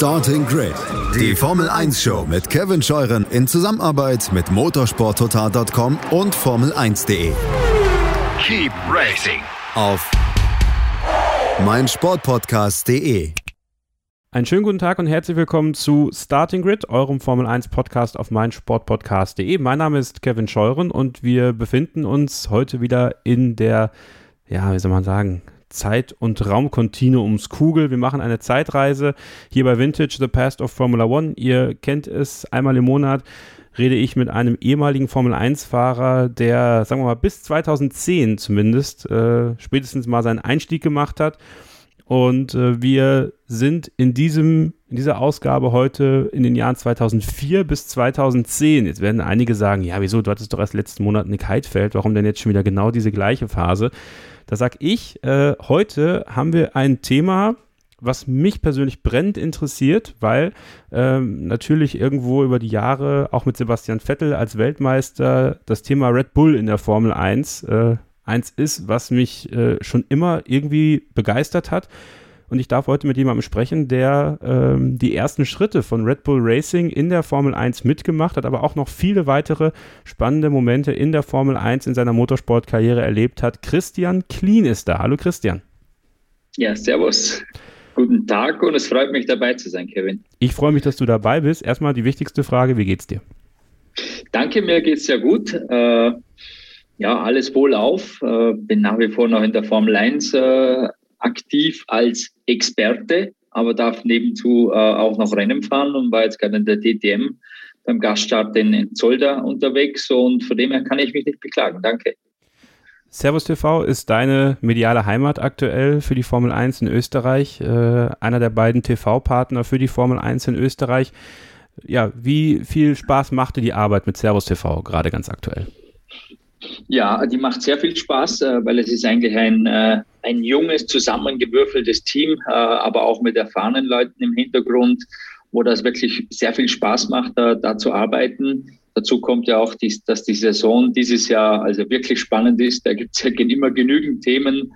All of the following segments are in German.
Starting Grid, die Formel 1 Show mit Kevin Scheuren in Zusammenarbeit mit motorsporttotal.com und Formel1.de. Keep racing auf meinsportpodcast.de. Einen schönen guten Tag und herzlich willkommen zu Starting Grid, eurem Formel 1 Podcast auf meinsportpodcast.de. Mein Name ist Kevin Scheuren und wir befinden uns heute wieder in der, ja, wie soll man sagen, Zeit- und Raumkontinuumskugel. Wir machen eine Zeitreise hier bei Vintage, The Past of Formula One. Ihr kennt es, einmal im Monat rede ich mit einem ehemaligen Formel-1-Fahrer, der, sagen wir mal, bis 2010 zumindest äh, spätestens mal seinen Einstieg gemacht hat. Und äh, wir sind in, diesem, in dieser Ausgabe heute in den Jahren 2004 bis 2010. Jetzt werden einige sagen, ja, wieso, du hattest doch erst letzten Monat Nick Heidfeld, warum denn jetzt schon wieder genau diese gleiche Phase? Da sag ich, äh, heute haben wir ein Thema, was mich persönlich brennend interessiert, weil ähm, natürlich irgendwo über die Jahre auch mit Sebastian Vettel als Weltmeister das Thema Red Bull in der Formel 1 äh, eins ist, was mich äh, schon immer irgendwie begeistert hat. Und ich darf heute mit jemandem sprechen, der ähm, die ersten Schritte von Red Bull Racing in der Formel 1 mitgemacht hat, aber auch noch viele weitere spannende Momente in der Formel 1 in seiner Motorsportkarriere erlebt hat. Christian Klien ist da. Hallo Christian. Ja, servus. Guten Tag und es freut mich dabei zu sein, Kevin. Ich freue mich, dass du dabei bist. Erstmal die wichtigste Frage, wie geht's dir? Danke, mir geht's sehr gut. Äh, ja, alles wohl auf. Äh, bin nach wie vor noch in der Formel 1 äh, aktiv als Experte, aber darf nebenzu äh, auch noch Rennen fahren und war jetzt gerade in der DTM beim Gaststart in Zolder unterwegs und von dem her kann ich mich nicht beklagen. Danke. Servus TV ist deine mediale Heimat aktuell für die Formel 1 in Österreich, äh, einer der beiden TV-Partner für die Formel 1 in Österreich. Ja, wie viel Spaß machte die Arbeit mit Servus TV gerade ganz aktuell? Ja, die macht sehr viel Spaß, äh, weil es ist eigentlich ein, äh, ein junges, zusammengewürfeltes Team, äh, aber auch mit erfahrenen Leuten im Hintergrund, wo das wirklich sehr viel Spaß macht, da, da zu arbeiten. Dazu kommt ja auch, dass die Saison dieses Jahr also wirklich spannend ist. Da gibt es ja immer genügend Themen,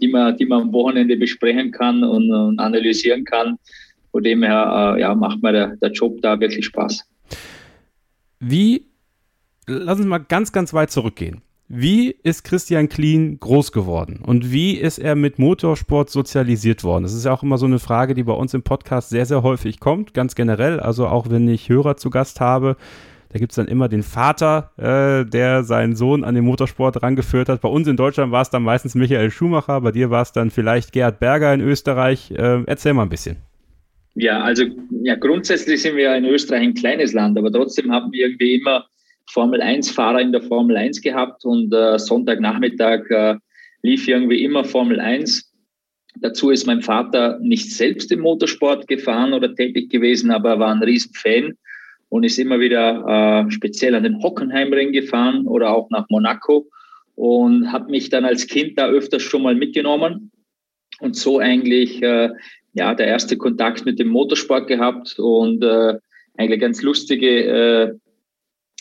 die, man, die man am Wochenende besprechen kann und, und analysieren kann. Von dem her ja, macht mir der, der Job da wirklich Spaß. Wie, lass uns mal ganz, ganz weit zurückgehen. Wie ist Christian Klien groß geworden und wie ist er mit Motorsport sozialisiert worden? Das ist ja auch immer so eine Frage, die bei uns im Podcast sehr, sehr häufig kommt, ganz generell. Also auch wenn ich Hörer zu Gast habe, da gibt es dann immer den Vater, äh, der seinen Sohn an den Motorsport rangeführt hat. Bei uns in Deutschland war es dann meistens Michael Schumacher, bei dir war es dann vielleicht Gerhard Berger in Österreich. Äh, erzähl mal ein bisschen. Ja, also ja, grundsätzlich sind wir in Österreich ein kleines Land, aber trotzdem haben wir irgendwie immer Formel 1-Fahrer in der Formel 1 gehabt und äh, Sonntagnachmittag äh, lief irgendwie immer Formel 1. Dazu ist mein Vater nicht selbst im Motorsport gefahren oder tätig gewesen, aber er war ein Riesenfan und ist immer wieder äh, speziell an den Hockenheimring gefahren oder auch nach Monaco und hat mich dann als Kind da öfters schon mal mitgenommen und so eigentlich äh, ja der erste Kontakt mit dem Motorsport gehabt und äh, eigentlich ganz lustige äh,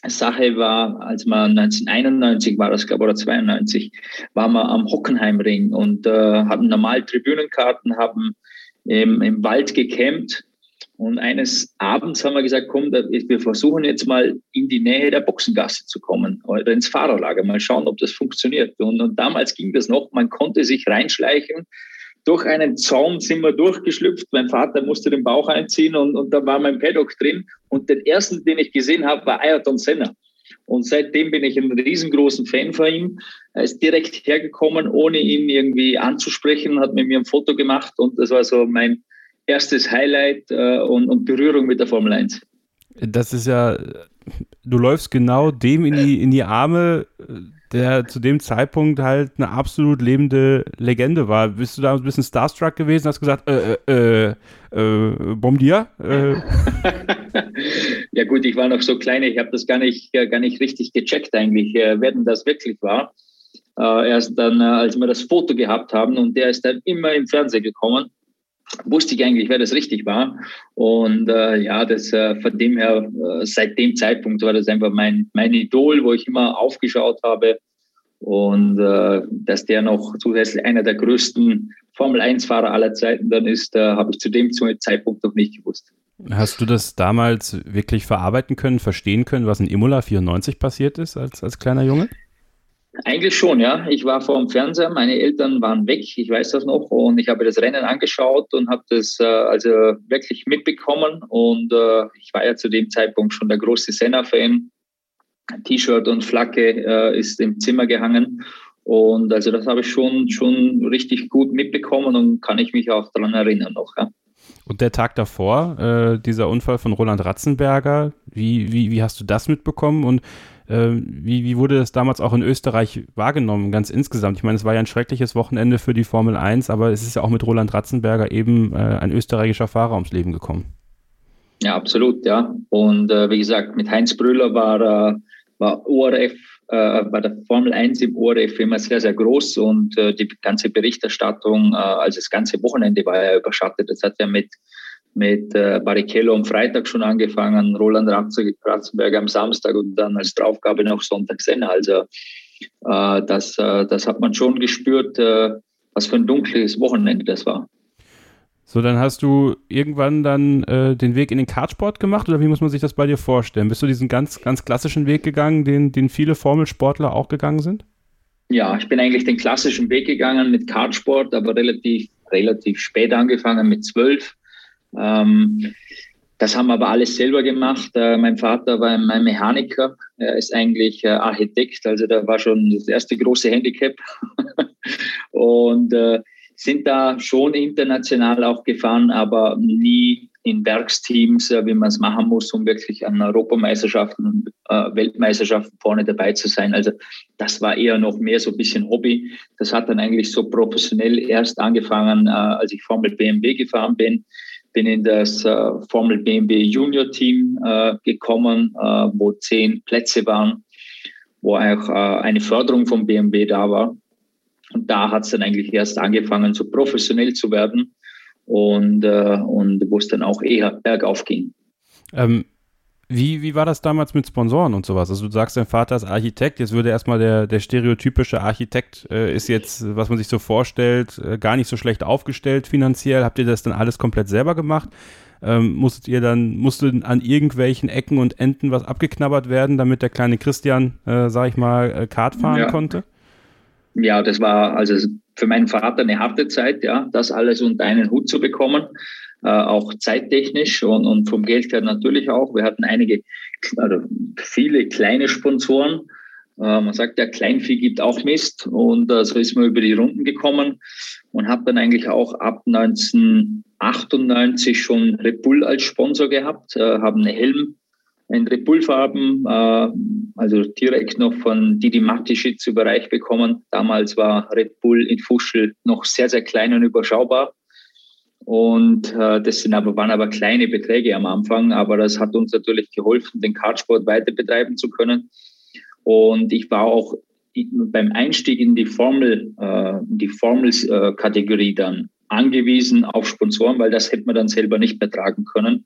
Sache war, als man 1991 war das, glaube ich, oder 92, waren wir am Hockenheimring und äh, hatten normal Tribünenkarten, haben im, im Wald gecampt und eines Abends haben wir gesagt, komm, wir versuchen jetzt mal in die Nähe der Boxengasse zu kommen oder ins Fahrerlager, mal schauen, ob das funktioniert. Und, und damals ging das noch, man konnte sich reinschleichen. Durch einen Zaun sind wir durchgeschlüpft. Mein Vater musste den Bauch einziehen und, und da war mein Paddock drin. Und den ersten, den ich gesehen habe, war Ayrton Senna. Und seitdem bin ich ein riesengroßen Fan von ihm. Er ist direkt hergekommen, ohne ihn irgendwie anzusprechen, hat mit mir ein Foto gemacht und das war so mein, erstes Highlight äh, und, und, Berührung mit der Formel 1. Das ist ja, du läufst genau dem in die, in die Arme, der zu dem Zeitpunkt halt eine absolut lebende Legende war. Bist du da ein bisschen starstruck gewesen, hast gesagt, äh, äh, äh, äh Bombardier? Äh. ja gut, ich war noch so klein, ich habe das gar nicht, gar nicht richtig gecheckt eigentlich, äh, wer denn das wirklich war. Äh, erst dann, als wir das Foto gehabt haben und der ist dann immer im Fernsehen gekommen wusste ich eigentlich, wer das richtig war. Und äh, ja, das äh, von dem her, äh, seit dem Zeitpunkt war das einfach mein, mein Idol, wo ich immer aufgeschaut habe. Und äh, dass der noch zusätzlich einer der größten Formel-1-Fahrer aller Zeiten dann ist, äh, habe ich zu dem Zeitpunkt noch nicht gewusst. Hast du das damals wirklich verarbeiten können, verstehen können, was in Imola 94 passiert ist als, als kleiner Junge? Eigentlich schon, ja. Ich war vor dem Fernseher, meine Eltern waren weg, ich weiß das noch, und ich habe das Rennen angeschaut und habe das äh, also wirklich mitbekommen. Und äh, ich war ja zu dem Zeitpunkt schon der große Senna-Fan. T-Shirt und Flagge äh, ist im Zimmer gehangen. Und also das habe ich schon, schon richtig gut mitbekommen und kann ich mich auch daran erinnern noch. Ja. Und der Tag davor, äh, dieser Unfall von Roland Ratzenberger, wie, wie, wie hast du das mitbekommen und äh, wie, wie wurde das damals auch in Österreich wahrgenommen, ganz insgesamt? Ich meine, es war ja ein schreckliches Wochenende für die Formel 1, aber es ist ja auch mit Roland Ratzenberger eben äh, ein österreichischer Fahrer ums Leben gekommen. Ja, absolut, ja. Und äh, wie gesagt, mit Heinz Brüller war, äh, war ORF bei der Formel 1 im ORF immer sehr, sehr groß und äh, die ganze Berichterstattung, äh, also das ganze Wochenende war ja überschattet. Das hat ja mit, mit äh, Barrichello am Freitag schon angefangen, Roland Ratzenberger am Samstag und dann als Draufgabe noch Sonntag Senna. Also äh, das, äh, das hat man schon gespürt, äh, was für ein dunkles Wochenende das war. So, dann hast du irgendwann dann äh, den Weg in den Kartsport gemacht oder wie muss man sich das bei dir vorstellen? Bist du diesen ganz, ganz klassischen Weg gegangen, den, den viele Formelsportler auch gegangen sind? Ja, ich bin eigentlich den klassischen Weg gegangen mit Kartsport, aber relativ, relativ spät angefangen mit zwölf. Ähm, das haben wir aber alles selber gemacht. Äh, mein Vater war mein Mechaniker. Er ist eigentlich äh, Architekt, also da war schon das erste große Handicap. und äh, sind da schon international auch gefahren, aber nie in Werksteams, äh, wie man es machen muss, um wirklich an Europameisterschaften, äh, Weltmeisterschaften vorne dabei zu sein. Also das war eher noch mehr so ein bisschen Hobby. Das hat dann eigentlich so professionell erst angefangen, äh, als ich Formel BMW gefahren bin. Bin in das Formel BMW Junior Team gekommen, wo zehn Plätze waren, wo auch eine Förderung vom BMW da war. Und da hat es dann eigentlich erst angefangen, so professionell zu werden und, äh, und wo es dann auch eher bergauf ging. Ähm, wie, wie war das damals mit Sponsoren und sowas? Also du sagst, dein Vater ist Architekt, jetzt würde erstmal der, der stereotypische Architekt äh, ist jetzt, was man sich so vorstellt, äh, gar nicht so schlecht aufgestellt finanziell. Habt ihr das dann alles komplett selber gemacht? Ähm, musstet ihr dann, musste an irgendwelchen Ecken und Enden was abgeknabbert werden, damit der kleine Christian, äh, sag ich mal, äh, Kart fahren ja. konnte? Ja, das war also für meinen Vater eine harte Zeit, ja, das alles unter einen Hut zu bekommen, äh, auch zeittechnisch und, und vom Geld her natürlich auch. Wir hatten einige, also viele kleine Sponsoren. Äh, man sagt ja, Kleinvieh gibt auch Mist und äh, so ist man über die Runden gekommen und hat dann eigentlich auch ab 1998 schon Red Bull als Sponsor gehabt, äh, haben eine Helm in Red Bull-Farben, äh, also direkt noch von Didi Matischitz überreicht bekommen. Damals war Red Bull in Fuschel noch sehr, sehr klein und überschaubar. Und äh, das sind aber, waren aber kleine Beträge am Anfang, aber das hat uns natürlich geholfen, den Kartsport weiter betreiben zu können. Und ich war auch beim Einstieg in die Formel, äh, die Formel-Kategorie dann angewiesen auf Sponsoren, weil das hätte man dann selber nicht betragen können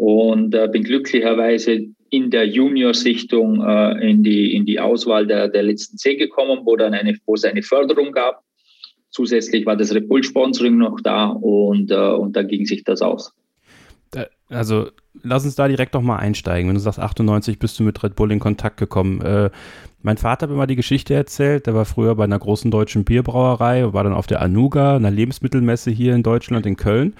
und äh, bin glücklicherweise in der Junior-Sichtung äh, in, die, in die Auswahl der, der letzten zehn gekommen, wo, dann eine, wo es eine Förderung gab. Zusätzlich war das Red Bull-Sponsoring noch da und, äh, und da ging sich das aus. Also lass uns da direkt noch mal einsteigen. Wenn du sagst, 98 bist du mit Red Bull in Kontakt gekommen. Äh, mein Vater hat mir mal die Geschichte erzählt. Der war früher bei einer großen deutschen Bierbrauerei, war dann auf der Anuga, einer Lebensmittelmesse hier in Deutschland, in Köln.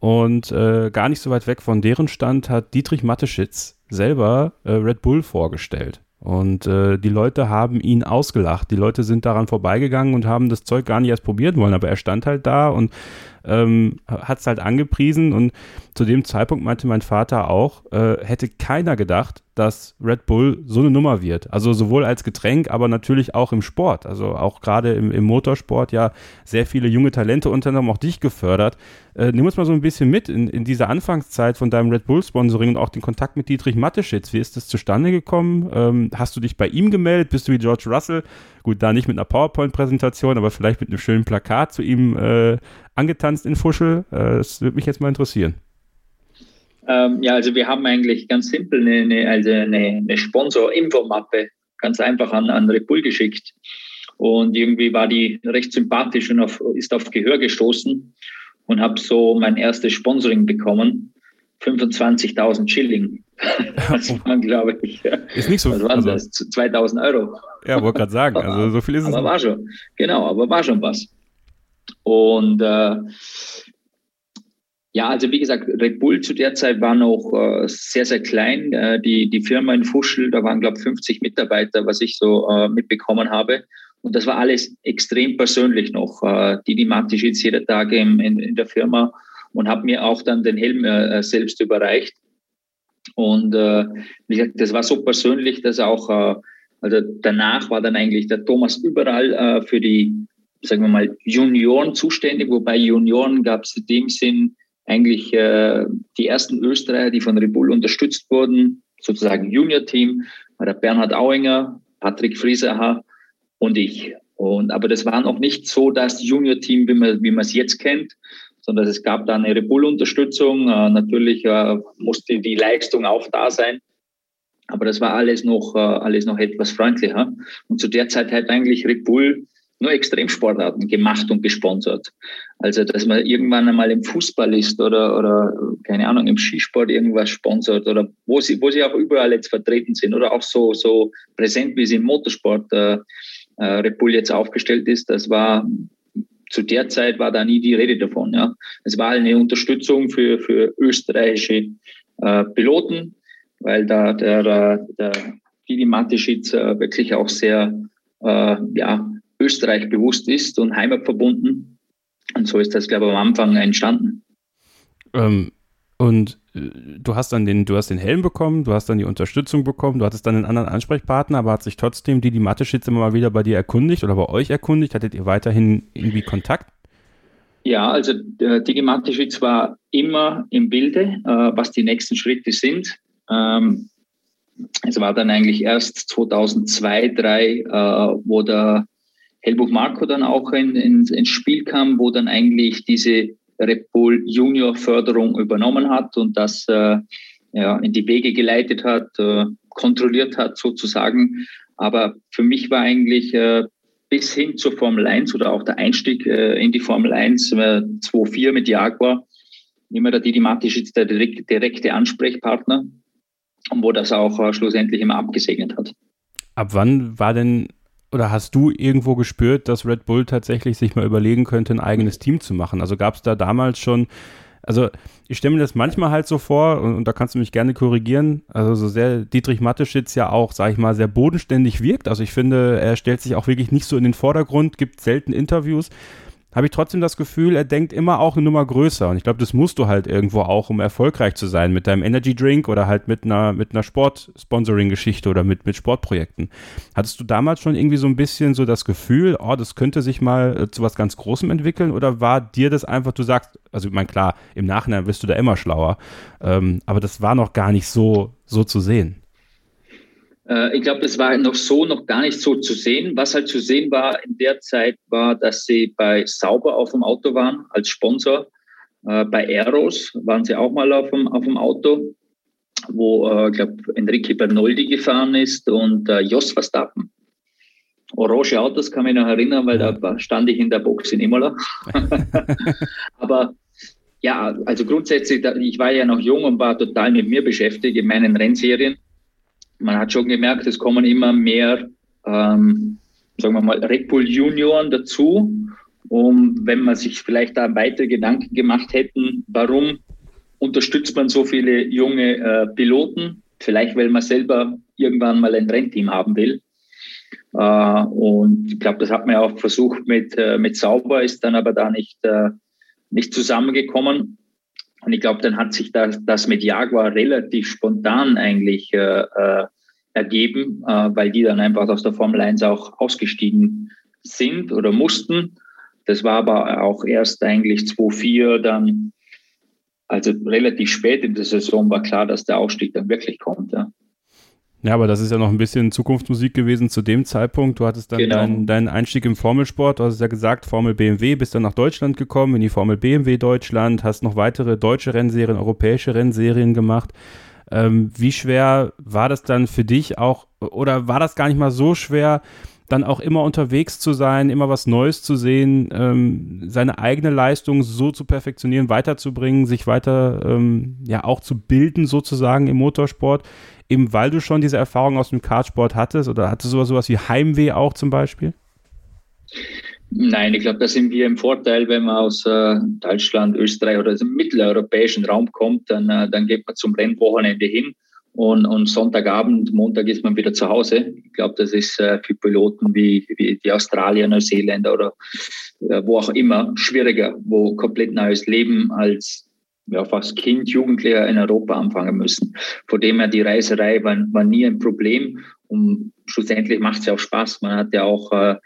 Und äh, gar nicht so weit weg von deren Stand hat Dietrich Matteschitz selber äh, Red Bull vorgestellt. Und äh, die Leute haben ihn ausgelacht. Die Leute sind daran vorbeigegangen und haben das Zeug gar nicht erst probieren wollen. Aber er stand halt da und ähm, hat es halt angepriesen. Und zu dem Zeitpunkt meinte mein Vater auch, äh, hätte keiner gedacht, dass Red Bull so eine Nummer wird. Also sowohl als Getränk, aber natürlich auch im Sport. Also auch gerade im, im Motorsport ja sehr viele junge Talente unter anderem auch dich gefördert. Äh, nimm uns mal so ein bisschen mit in, in dieser Anfangszeit von deinem Red Bull-Sponsoring und auch den Kontakt mit Dietrich Matteschitz. Wie ist das zustande gekommen? Ähm, hast du dich bei ihm gemeldet? Bist du wie George Russell? Gut, da nicht mit einer PowerPoint-Präsentation, aber vielleicht mit einem schönen Plakat zu ihm äh, angetanzt in Fuschel. Äh, das würde mich jetzt mal interessieren. Ähm, ja, also wir haben eigentlich ganz simpel eine, eine, also eine, eine Sponsor-Infomappe ganz einfach an, an Red Bull geschickt. Und irgendwie war die recht sympathisch und auf, ist auf Gehör gestoßen und habe so mein erstes Sponsoring bekommen. 25.000 Schilling. Das waren, glaube ich, ist nicht so, waren also, das? 2000 Euro. Ja, wollte gerade sagen, also so viel ist aber es. Aber war schon, genau, aber war schon was. Und äh, ja, also wie gesagt, Red Bull zu der Zeit war noch äh, sehr, sehr klein. Äh, die, die Firma in Fuschel, da waren, glaube ich, 50 Mitarbeiter, was ich so äh, mitbekommen habe. Und das war alles extrem persönlich noch. Äh, die, die Matisch jetzt jeder Tag in, in, in der Firma und habe mir auch dann den Helm äh, selbst überreicht. Und äh, wie gesagt, das war so persönlich, dass auch, äh, also danach war dann eigentlich der Thomas überall für die, sagen wir mal, Junioren zuständig, wobei Junioren gab es in dem Sinn eigentlich äh, die ersten Österreicher, die von Red Bull unterstützt wurden, sozusagen Junior-Team, war der Bernhard Auinger, Patrick Friesacher und ich. Und, aber das war noch nicht so das Junior-Team, wie man, wie man es jetzt kennt, sondern es gab da eine Rebull-Unterstützung. Äh, natürlich äh, musste die Leistung auch da sein. Aber das war alles noch, äh, alles noch etwas freundlicher. Und zu der Zeit hat eigentlich Red Bull nur Extremsportarten gemacht und gesponsert. Also, dass man irgendwann einmal im Fußball ist oder, oder keine Ahnung, im Skisport irgendwas sponsert oder wo sie, wo sie auch überall jetzt vertreten sind oder auch so, so präsent, wie sie im Motorsport äh, äh, Red Bull jetzt aufgestellt ist, das war zu der Zeit war da nie die Rede davon. Ja. Es war eine Unterstützung für, für österreichische äh, Piloten, weil da der, der, der Didi Mateschitz äh, wirklich auch sehr äh, ja, Österreich bewusst ist und heimatverbunden. Und so ist das, glaube ich, am Anfang entstanden. Ähm, und äh, du hast dann den, du hast den Helm bekommen, du hast dann die Unterstützung bekommen, du hattest dann einen anderen Ansprechpartner, aber hat sich trotzdem die, die Mateschitz immer mal wieder bei dir erkundigt oder bei euch erkundigt? Hattet ihr weiterhin irgendwie Kontakt? Ja, also äh, Digi Mateschitz war immer im Bilde, äh, was die nächsten Schritte sind. Ähm, es war dann eigentlich erst 2002, 2003, äh, wo der Helmut Marko dann auch in, in, ins Spiel kam, wo dann eigentlich diese Red Bull Junior Förderung übernommen hat und das äh, ja, in die Wege geleitet hat, äh, kontrolliert hat sozusagen. Aber für mich war eigentlich äh, bis hin zur Formel 1 oder auch der Einstieg äh, in die Formel 1 äh, 2.4 mit Jaguar immer der Didi Matisch der direkte Ansprechpartner und wo das auch äh, schlussendlich immer abgesegnet hat. Ab wann war denn oder hast du irgendwo gespürt, dass Red Bull tatsächlich sich mal überlegen könnte, ein eigenes Team zu machen? Also gab es da damals schon, also ich stelle mir das manchmal halt so vor, und, und, da kannst du mich gerne korrigieren, also so sehr Dietrich Matteschitz ja auch, sage ich mal, sehr bodenständig wirkt. Also ich finde, er stellt sich auch wirklich nicht so in den Vordergrund, gibt selten Interviews habe ich trotzdem das Gefühl, er denkt immer auch eine Nummer größer. Und ich glaube, das musst du halt irgendwo auch, um erfolgreich zu sein mit deinem Energy Drink oder halt mit einer, mit einer Sport-Sponsoring-Geschichte oder mit, mit Sportprojekten. Hattest du damals schon irgendwie so ein bisschen so das Gefühl, oh, das könnte sich mal äh, zu was ganz Großem entwickeln? Oder war dir das einfach, du sagst, also ich meine, klar, im Nachhinein wirst du da immer schlauer, ähm, aber das war noch gar nicht so, so zu sehen. Äh, ich glaube, das war noch so noch gar nicht so zu sehen. Was halt zu sehen war in der Zeit, war, dass sie bei Sauber auf dem Auto waren als Sponsor. Äh, bei Aeros waren sie auch mal auf dem, auf dem Auto, wo, äh, ich glaube, Enrique Bernoldi gefahren ist und Jos Verstappen. Orange Autos kann mich noch erinnern, weil da stand ich in der Box in Imola. Aber ja, also grundsätzlich, ich war ja noch jung und war total mit mir beschäftigt in meinen Rennserien man hat schon gemerkt, es kommen immer mehr, ähm, sagen wir mal, Red Bull Junioren dazu. Und wenn man sich vielleicht da weitere Gedanken gemacht hätten, warum unterstützt man so viele junge äh, Piloten? Vielleicht, weil man selber irgendwann mal ein Rennteam haben will. Äh, und ich glaube, das hat man auch versucht mit, äh, mit Sauber, ist dann aber da nicht, äh, nicht zusammengekommen. Und ich glaube, dann hat sich das, das mit Jaguar relativ spontan eigentlich äh, äh, ergeben, äh, weil die dann einfach aus der Formel 1 auch ausgestiegen sind oder mussten. Das war aber auch erst eigentlich 2-4 dann, also relativ spät in der Saison war klar, dass der Ausstieg dann wirklich kommt. Ja. Ja, aber das ist ja noch ein bisschen Zukunftsmusik gewesen zu dem Zeitpunkt. Du hattest dann genau. deinen, deinen Einstieg im Formelsport, du hast ja gesagt, Formel BMW, bist dann nach Deutschland gekommen, in die Formel BMW Deutschland, hast noch weitere deutsche Rennserien, europäische Rennserien gemacht. Ähm, wie schwer war das dann für dich auch, oder war das gar nicht mal so schwer, dann auch immer unterwegs zu sein, immer was Neues zu sehen, ähm, seine eigene Leistung so zu perfektionieren, weiterzubringen, sich weiter ähm, ja auch zu bilden sozusagen im Motorsport, eben weil du schon diese Erfahrung aus dem Kartsport hattest oder hattest du sowas, wie Heimweh auch zum Beispiel? Nein, ich glaube, da sind wir im Vorteil, wenn man aus äh, Deutschland, Österreich oder dem mitteleuropäischen Raum kommt, dann, äh, dann geht man zum Rennwochenende hin und, und Sonntagabend, Montag ist man wieder zu Hause. Ich glaube, das ist äh, für Piloten wie, wie die Australier, Neuseeländer oder äh, wo auch immer schwieriger, wo komplett neues Leben als ja, fast Kind, Jugendlicher in Europa anfangen müssen. Von dem her, die Reiserei war, war nie ein Problem und schlussendlich macht es ja auch Spaß. Man hat ja auch äh,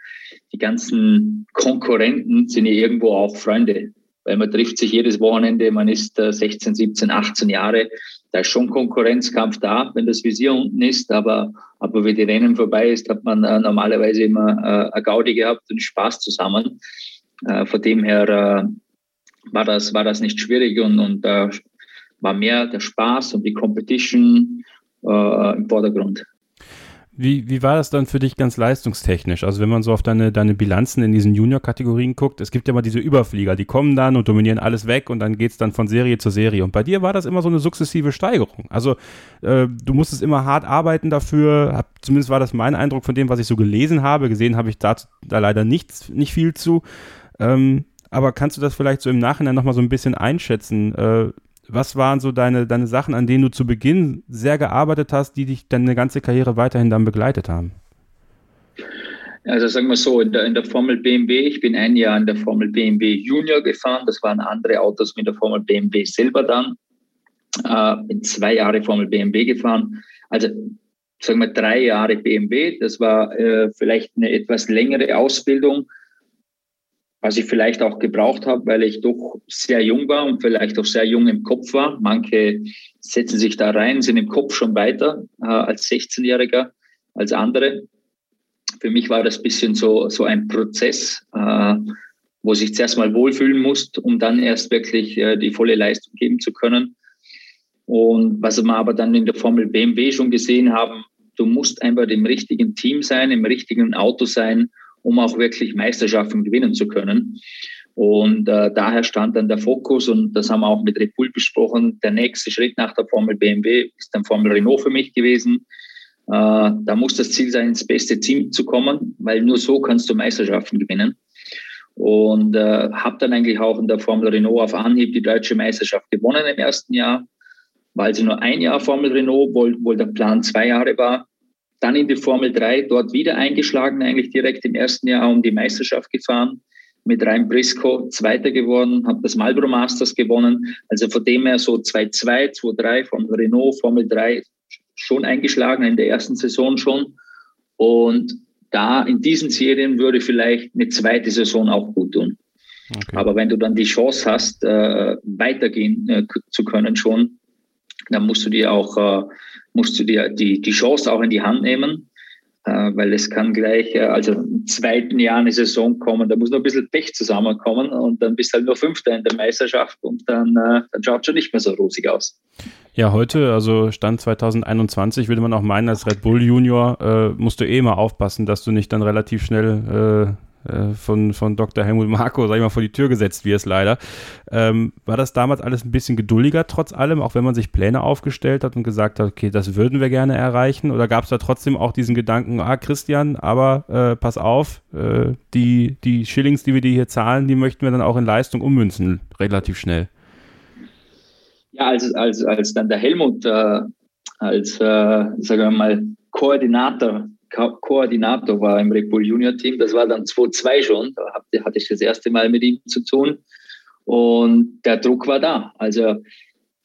die ganzen Konkurrenten sind ja irgendwo auch Freunde, weil man trifft sich jedes Wochenende, man ist äh, 16, 17, 18 Jahre. Da ist schon Konkurrenzkampf da, wenn das Visier unten ist, aber, aber wenn die Rennen vorbei ist, hat man äh, normalerweise immer äh, eine Gaudi gehabt und Spaß zusammen. Äh, von dem her äh, war, das, war das nicht schwierig und, und äh, war mehr der Spaß und die Competition äh, im Vordergrund. Wie, wie war das dann für dich ganz leistungstechnisch? Also wenn man so auf deine, deine Bilanzen in diesen Junior-Kategorien guckt, es gibt ja mal diese Überflieger, die kommen dann und dominieren alles weg und dann geht es dann von Serie zu Serie. Und bei dir war das immer so eine sukzessive Steigerung. Also äh, du musstest immer hart arbeiten dafür, hab, zumindest war das mein Eindruck von dem, was ich so gelesen habe. Gesehen habe ich da, da leider nichts, nicht viel zu. Ähm, aber kannst du das vielleicht so im Nachhinein nochmal so ein bisschen einschätzen? Äh, was waren so deine, deine Sachen, an denen du zu Beginn sehr gearbeitet hast, die dich deine ganze Karriere weiterhin dann begleitet haben? Also sagen wir so, in der, in der Formel BMW, ich bin ein Jahr in der Formel BMW Junior gefahren, das waren andere Autos mit der Formel BMW selber dann. Äh, bin zwei Jahre Formel BMW gefahren. Also sagen wir drei Jahre BMW, das war äh, vielleicht eine etwas längere Ausbildung was ich vielleicht auch gebraucht habe, weil ich doch sehr jung war und vielleicht auch sehr jung im Kopf war. Manche setzen sich da rein, sind im Kopf schon weiter äh, als 16-Jähriger, als andere. Für mich war das bisschen so, so ein Prozess, äh, wo sich zuerst mal wohlfühlen muss, um dann erst wirklich äh, die volle Leistung geben zu können. Und was wir aber dann in der Formel BMW schon gesehen haben, du musst einfach im richtigen Team sein, im richtigen Auto sein, um auch wirklich Meisterschaften gewinnen zu können. Und äh, daher stand dann der Fokus, und das haben wir auch mit Red Bull besprochen, der nächste Schritt nach der Formel BMW ist dann Formel Renault für mich gewesen. Äh, da muss das Ziel sein, ins beste Team zu kommen, weil nur so kannst du Meisterschaften gewinnen. Und äh, habe dann eigentlich auch in der Formel Renault auf Anhieb die deutsche Meisterschaft gewonnen im ersten Jahr, weil sie nur ein Jahr Formel Renault, obwohl, der Plan zwei Jahre war. Dann in die Formel 3, dort wieder eingeschlagen, eigentlich direkt im ersten Jahr um die Meisterschaft gefahren. Mit Ryan Briscoe Zweiter geworden, habe das Marlboro Masters gewonnen. Also von dem her so 2-2, 2-3 von Renault, Formel 3 schon eingeschlagen in der ersten Saison schon. Und da in diesen Serien würde vielleicht eine zweite Saison auch gut tun. Okay. Aber wenn du dann die Chance hast, äh, weitergehen äh, zu können schon, dann musst du dir auch äh, musst du dir die, die Chance auch in die Hand nehmen, äh, weil es kann gleich, äh, also im zweiten Jahr eine Saison kommen, da muss noch ein bisschen Pech zusammenkommen und dann bist du halt nur Fünfter in der Meisterschaft und dann, dann schaut schon nicht mehr so rosig aus. Ja, heute, also Stand 2021, würde man auch meinen, als Red Bull Junior äh, musst du eh mal aufpassen, dass du nicht dann relativ schnell äh, von, von Dr. Helmut Marko, sag ich mal, vor die Tür gesetzt wird, leider. Ähm, war das damals alles ein bisschen geduldiger trotz allem, auch wenn man sich Pläne aufgestellt hat und gesagt hat, okay, das würden wir gerne erreichen? Oder gab es da trotzdem auch diesen Gedanken, ah, Christian, aber äh, pass auf, äh, die, die Schillings, die wir dir hier zahlen, die möchten wir dann auch in Leistung ummünzen, relativ schnell? Ja, als, als, als dann der Helmut äh, als, äh, sagen wir mal, Koordinator Ko Koordinator war im Red Bull Junior Team. Das war dann 2-2 schon. Da hatte ich das erste Mal mit ihm zu tun. Und der Druck war da. Also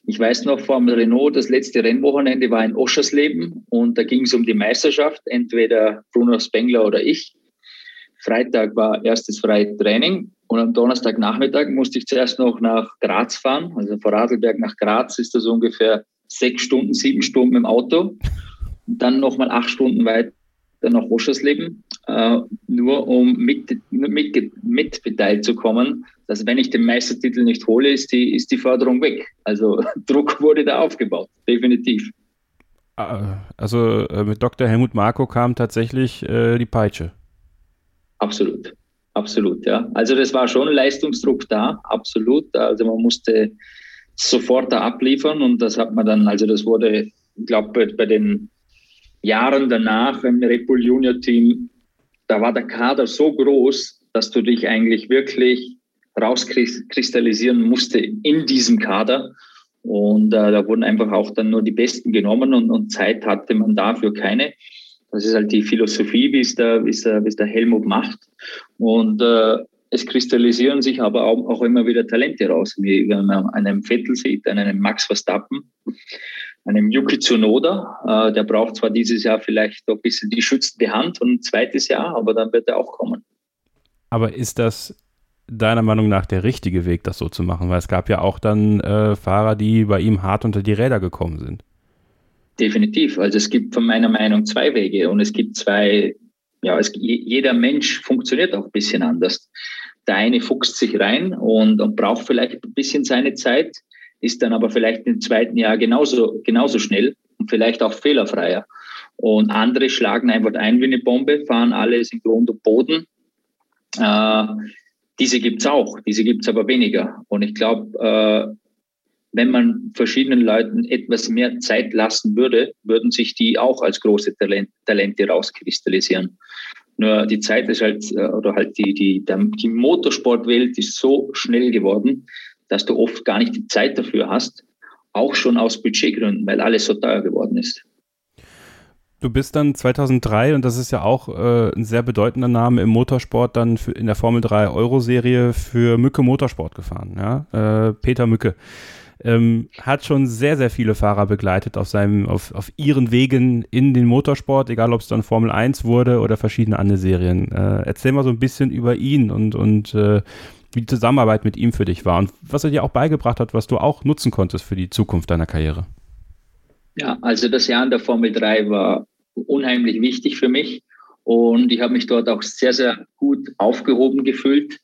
ich weiß noch, vor dem Renault, das letzte Rennwochenende war in Oschersleben und da ging es um die Meisterschaft, entweder Bruno Spengler oder ich. Freitag war erstes freie Training und am Donnerstagnachmittag musste ich zuerst noch nach Graz fahren. Also von Radlberg nach Graz ist das ungefähr sechs Stunden, sieben Stunden im Auto. Und dann nochmal acht Stunden weit dann nach Oschersleben. äh, nur um mit, mit, mit beteiligt zu kommen. Dass wenn ich den Meistertitel nicht hole, ist die, ist die Förderung weg. Also Druck wurde da aufgebaut, definitiv. Ah, also äh, mit Dr. Helmut Marko kam tatsächlich äh, die Peitsche. Absolut, absolut, ja. Also das war schon Leistungsdruck da, absolut. Also man musste sofort da abliefern und das hat man dann, also das wurde, ich glaube, bei den Jahren danach im Red Bull Junior Team, da war der Kader so groß, dass du dich eigentlich wirklich rauskristallisieren musste in diesem Kader. Und äh, da wurden einfach auch dann nur die Besten genommen und, und Zeit hatte man dafür keine. Das ist halt die Philosophie, wie es der, wie es der, wie es der Helmut macht. Und äh, es kristallisieren sich aber auch, auch immer wieder Talente raus, wie wenn man einen Vettel sieht, einen Max Verstappen, einem Yuki Tsunoda. Äh, der braucht zwar dieses Jahr vielleicht ein bisschen die schützende Hand und ein zweites Jahr, aber dann wird er auch kommen. Aber ist das deiner Meinung nach der richtige Weg, das so zu machen? Weil es gab ja auch dann äh, Fahrer, die bei ihm hart unter die Räder gekommen sind. Definitiv. Also es gibt von meiner Meinung zwei Wege und es gibt zwei, ja, es, jeder Mensch funktioniert auch ein bisschen anders. Der eine fuchst sich rein und, und braucht vielleicht ein bisschen seine Zeit, ist dann aber vielleicht im zweiten Jahr genauso, genauso schnell und vielleicht auch fehlerfreier. Und andere schlagen einfach ein wie eine Bombe, fahren alles in Grund und Boden. Äh, diese gibt's auch, diese gibt's aber weniger. Und ich glaube, äh, wenn man verschiedenen Leuten etwas mehr Zeit lassen würde, würden sich die auch als große Talent, Talente rauskristallisieren. Nur die Zeit ist halt, äh, oder halt die, die, die Motorsportwelt ist so schnell geworden, dass du oft gar nicht die Zeit dafür hast, auch schon aus Budgetgründen, weil alles so teuer geworden ist. Du bist dann 2003, und das ist ja auch äh, ein sehr bedeutender Name im Motorsport, dann für, in der Formel 3 Euro-Serie für Mücke Motorsport gefahren. Ja? Äh, Peter Mücke ähm, hat schon sehr, sehr viele Fahrer begleitet auf, seinem, auf, auf ihren Wegen in den Motorsport, egal ob es dann Formel 1 wurde oder verschiedene andere Serien. Äh, erzähl mal so ein bisschen über ihn und, und äh, wie die Zusammenarbeit mit ihm für dich war und was er dir auch beigebracht hat, was du auch nutzen konntest für die Zukunft deiner Karriere. Ja, also das Jahr in der Formel 3 war unheimlich wichtig für mich und ich habe mich dort auch sehr, sehr gut aufgehoben gefühlt.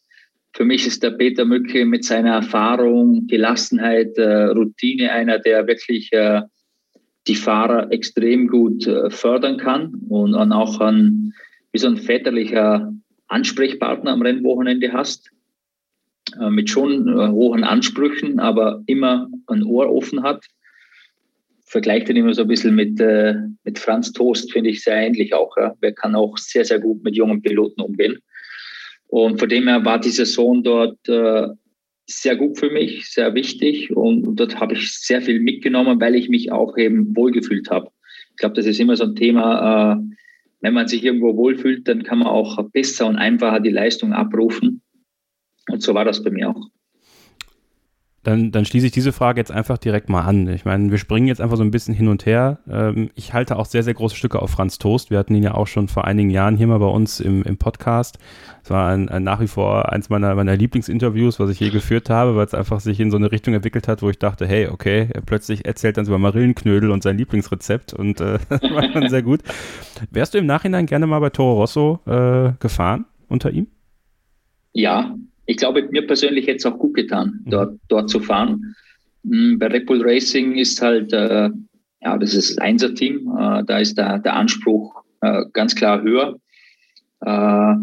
Für mich ist der Peter Mücke mit seiner Erfahrung, Gelassenheit, äh, Routine einer, der wirklich äh, die Fahrer extrem gut äh, fördern kann und, auch ein, wie so ein väterlicher Ansprechpartner am Rennwochenende hast, äh, mit schon äh, hohen Ansprüchen, aber immer ein Ohr offen hat. Vergleicht ihn immer so ein bisschen mit, äh, mit Franz Toast, finde ich sehr ähnlich auch. Wer kann auch sehr, sehr gut mit jungen Piloten umgehen. Und von dem her war die Saison dort sehr gut für mich, sehr wichtig. Und, und dort habe ich sehr viel mitgenommen, weil ich mich auch eben wohlgefühlt habe. Ich glaube, das ist immer so ein Thema, wenn man sich irgendwo wohlfühlt, dann kann man auch besser und einfacher die Leistung abrufen. Und so war das bei mir auch. Dann, dann schließe ich diese Frage jetzt einfach direkt mal an. Ich meine, wir springen jetzt einfach so ein bisschen hin und her. Ähm, ich halte auch sehr, sehr große Stücke auf Franz Toast. Wir hatten ihn ja auch schon vor einigen Jahren hier mal bei uns im, im Podcast. Es war ein, ein nach wie vor eins meiner, meiner Lieblingsinterviews, was ich je geführt habe, weil es einfach sich in so eine Richtung entwickelt hat, wo ich dachte, hey, okay, er plötzlich erzählt dann über Marillenknödel und sein Lieblingsrezept und äh, das war dann sehr gut. Wärst du im Nachhinein gerne mal bei Toro Rosso äh, gefahren unter ihm? Ja, ich glaube, mir persönlich hätte es auch gut getan, mhm. dort, dort zu fahren. Mhm, bei Red Bull Racing ist halt, äh, ja, das ist das Einser-Team, äh, da ist der, der Anspruch äh, ganz klar höher. Äh,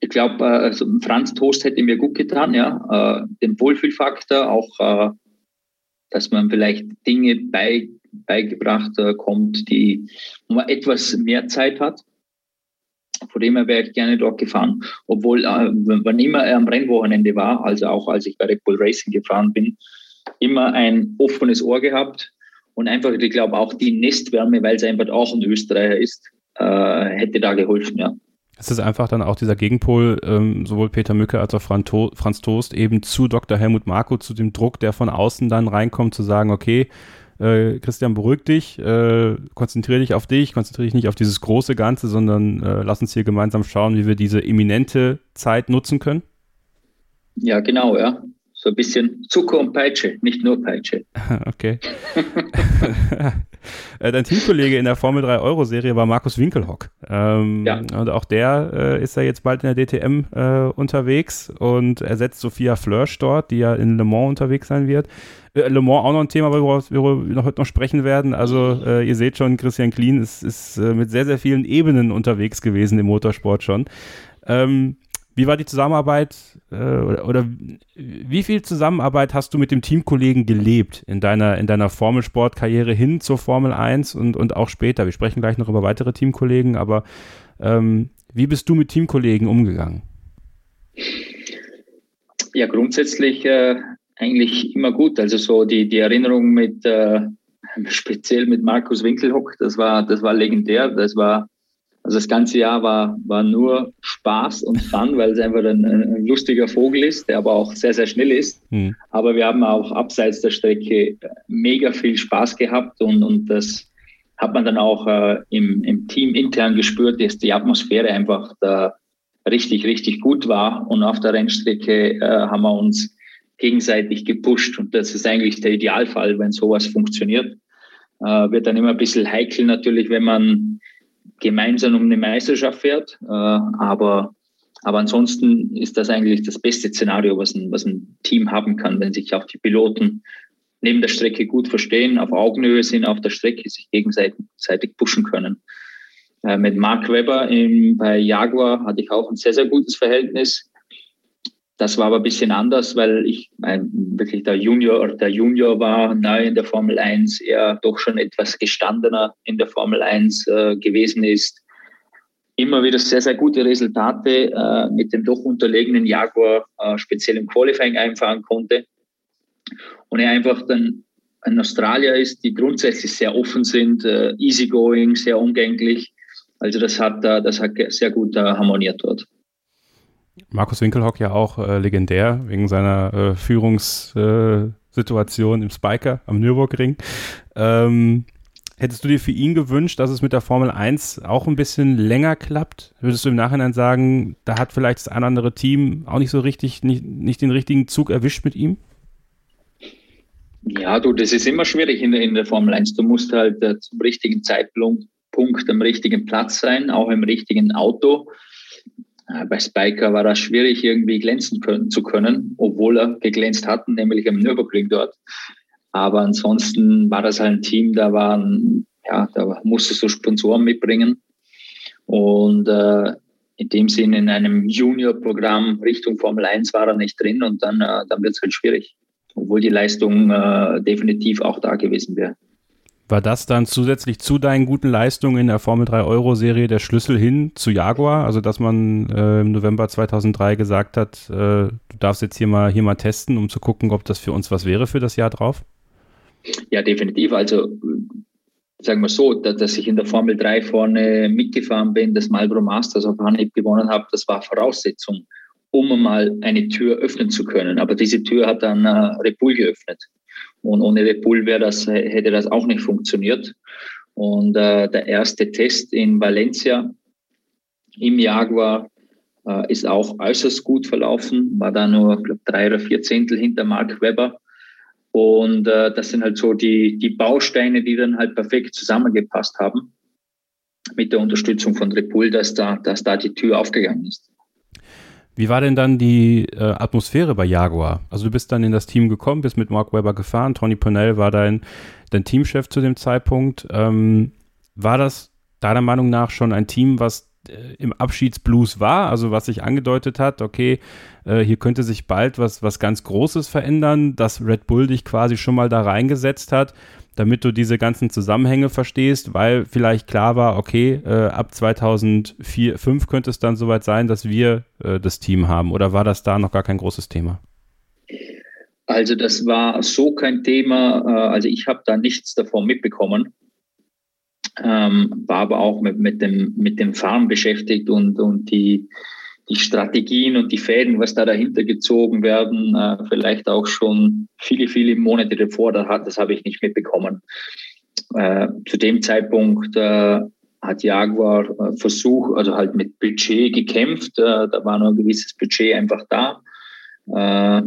ich glaube, äh, also Franz Toast hätte mir gut getan, ja, äh, den Wohlfühlfaktor, auch, dass man vielleicht Dinge bei, beigebracht kommt, die, wo man etwas mehr Zeit hat. Von dem her wäre ich gerne dort gefahren. Obwohl, äh, wann immer er am Rennwochenende war, also auch als ich bei Red Bull Racing gefahren bin, immer ein offenes Ohr gehabt und einfach, ich glaube, auch die Nestwärme, weil es einfach auch ein Österreicher ist, äh, hätte da geholfen, ja. Es ist einfach dann auch dieser Gegenpol, ähm, sowohl Peter Mücke als auch Franz Toast, eben zu Dr. Helmut Marko, zu dem Druck, der von außen dann reinkommt, zu sagen, okay, äh, Christian, beruhig dich, äh, konzentriere dich auf dich, konzentriere dich nicht auf dieses große Ganze, sondern äh, lass uns hier gemeinsam schauen, wie wir diese eminente Zeit nutzen können? Ja, genau, ja. So ein bisschen Zucker und Peitsche, nicht nur Peitsche. Okay. Äh, dein Teamkollege in der Formel 3 Euro-Serie war Markus Winkelhock. Ähm, ja. Und auch der äh, ist ja jetzt bald in der DTM äh, unterwegs und ersetzt Sophia Flörsch dort, die ja in Le Mans unterwegs sein wird. Äh, Le Mans auch noch ein Thema, worüber wir noch heute noch sprechen werden. Also äh, ihr seht schon, Christian Klien ist, ist äh, mit sehr, sehr vielen Ebenen unterwegs gewesen im Motorsport schon. Ähm, wie war die Zusammenarbeit äh, oder, oder, wie viel Zusammenarbeit hast du mit dem Teamkollegen gelebt in deiner, in deiner Formelsportkarriere hin zur Formel 1 und, und auch später? Wir sprechen gleich noch über weitere Teamkollegen, aber ähm, wie bist du mit Teamkollegen umgegangen? Ja, grundsätzlich äh, eigentlich immer gut. Also so die, die Erinnerung mit äh, speziell mit Markus Winkelhock, das war, das war legendär. Das war also das ganze Jahr war, war nur Spaß und Fun, weil es einfach ein, ein, lustiger Vogel ist, der aber auch sehr, sehr schnell ist. Mhm. Aber wir haben auch abseits der Strecke mega viel Spaß gehabt und, und das hat man dann auch äh, im, im Team intern gespürt, dass die Atmosphäre einfach da richtig, richtig gut war. Und auf der Rennstrecke äh, haben wir uns gegenseitig gepusht. Und das ist eigentlich der Idealfall, wenn sowas funktioniert. Äh, wird dann immer ein bisschen heikel natürlich, wenn man gemeinsam um eine Meisterschaft fährt. Äh, aber, aber ansonsten ist das eigentlich das beste Szenario, was ein, was ein Team haben kann, wenn sich auch die Piloten neben der Strecke gut verstehen, auf Augenhöhe sind auf der Strecke, sich gegenseitig pushen können. Äh, mit Mark Webber im, bei Jaguar hatte ich auch ein sehr, sehr gutes Verhältnis. Das war aber ein bisschen anders, weil ich mein, wirklich der Junior der Junior war neu in der Formel 1, er doch schon etwas gestandener in der Formel 1 äh, gewesen ist. Immer wieder sehr, sehr gute Resultate äh, mit dem doch unterlegenen Jaguar, äh, speziell im Qualifying einfahren konnte. Und er einfach dann ein Australier ist, die grundsätzlich sehr offen sind, äh, easygoing, sehr umgänglich. Also das hat, äh, das hat sehr gut äh, harmoniert dort. Markus Winkelhock ja auch äh, legendär wegen seiner äh, Führungssituation äh, im Spiker am Nürburgring. Ähm, hättest du dir für ihn gewünscht, dass es mit der Formel 1 auch ein bisschen länger klappt? Würdest du im Nachhinein sagen, da hat vielleicht das ein andere Team auch nicht so richtig, nicht, nicht den richtigen Zug erwischt mit ihm? Ja, du, das ist immer schwierig in der, in der Formel 1. Du musst halt äh, zum richtigen Zeitpunkt am richtigen Platz sein, auch im richtigen Auto. Äh, bei Spiker war das schwierig, irgendwie glänzen können, zu können, obwohl er geglänzt hatten, nämlich am Nürburgring dort. Aber ansonsten war das halt ein Team, da waren, ja, da musstest du Sponsoren mitbringen. Und äh, in dem Sinne in einem Junior-Programm Richtung Formel 1 war er nicht drin und dann, äh, dann wird es halt schwierig. Obwohl die Leistung äh, definitiv auch da gewesen wäre. War das dann zusätzlich zu deinen guten Leistungen in der Formel 3 Euro Serie der Schlüssel hin zu Jaguar? Also, dass man äh, im November 2003 gesagt hat, äh, du darfst jetzt hier mal, hier mal testen, um zu gucken, ob das für uns was wäre für das Jahr drauf? Ja, definitiv. Also, sagen wir so, dass ich in der Formel 3 vorne mitgefahren bin, das Marlboro Masters auf Anhieb gewonnen habe, das war Voraussetzung, um mal eine Tür öffnen zu können. Aber diese Tür hat dann äh, Red geöffnet. Und ohne wäre das, hätte das auch nicht funktioniert. Und äh, der erste Test in Valencia im Jaguar äh, ist auch äußerst gut verlaufen, war da nur glaub, drei oder vier Zehntel hinter Mark Webber. Und äh, das sind halt so die, die Bausteine, die dann halt perfekt zusammengepasst haben mit der Unterstützung von Red Bull, dass da, dass da die Tür aufgegangen ist. Wie war denn dann die äh, Atmosphäre bei Jaguar? Also du bist dann in das Team gekommen, bist mit Mark Webber gefahren, Tony Purnell war dein, dein Teamchef zu dem Zeitpunkt. Ähm, war das deiner Meinung nach schon ein Team, was äh, im Abschiedsblues war, also was sich angedeutet hat, okay, äh, hier könnte sich bald was, was ganz Großes verändern, dass Red Bull dich quasi schon mal da reingesetzt hat damit du diese ganzen Zusammenhänge verstehst, weil vielleicht klar war, okay, äh, ab 2004, 2005 könnte es dann soweit sein, dass wir äh, das Team haben. Oder war das da noch gar kein großes Thema? Also das war so kein Thema. Äh, also ich habe da nichts davon mitbekommen. Ähm, war aber auch mit, mit, dem, mit dem Fahren beschäftigt und, und die, die Strategien und die Fäden, was da dahinter gezogen werden, äh, vielleicht auch schon viele, viele Monate davor, das habe ich nicht mitbekommen. Äh, zu dem Zeitpunkt äh, hat Jaguar äh, versucht, also halt mit Budget gekämpft. Äh, da war nur ein gewisses Budget einfach da. Äh,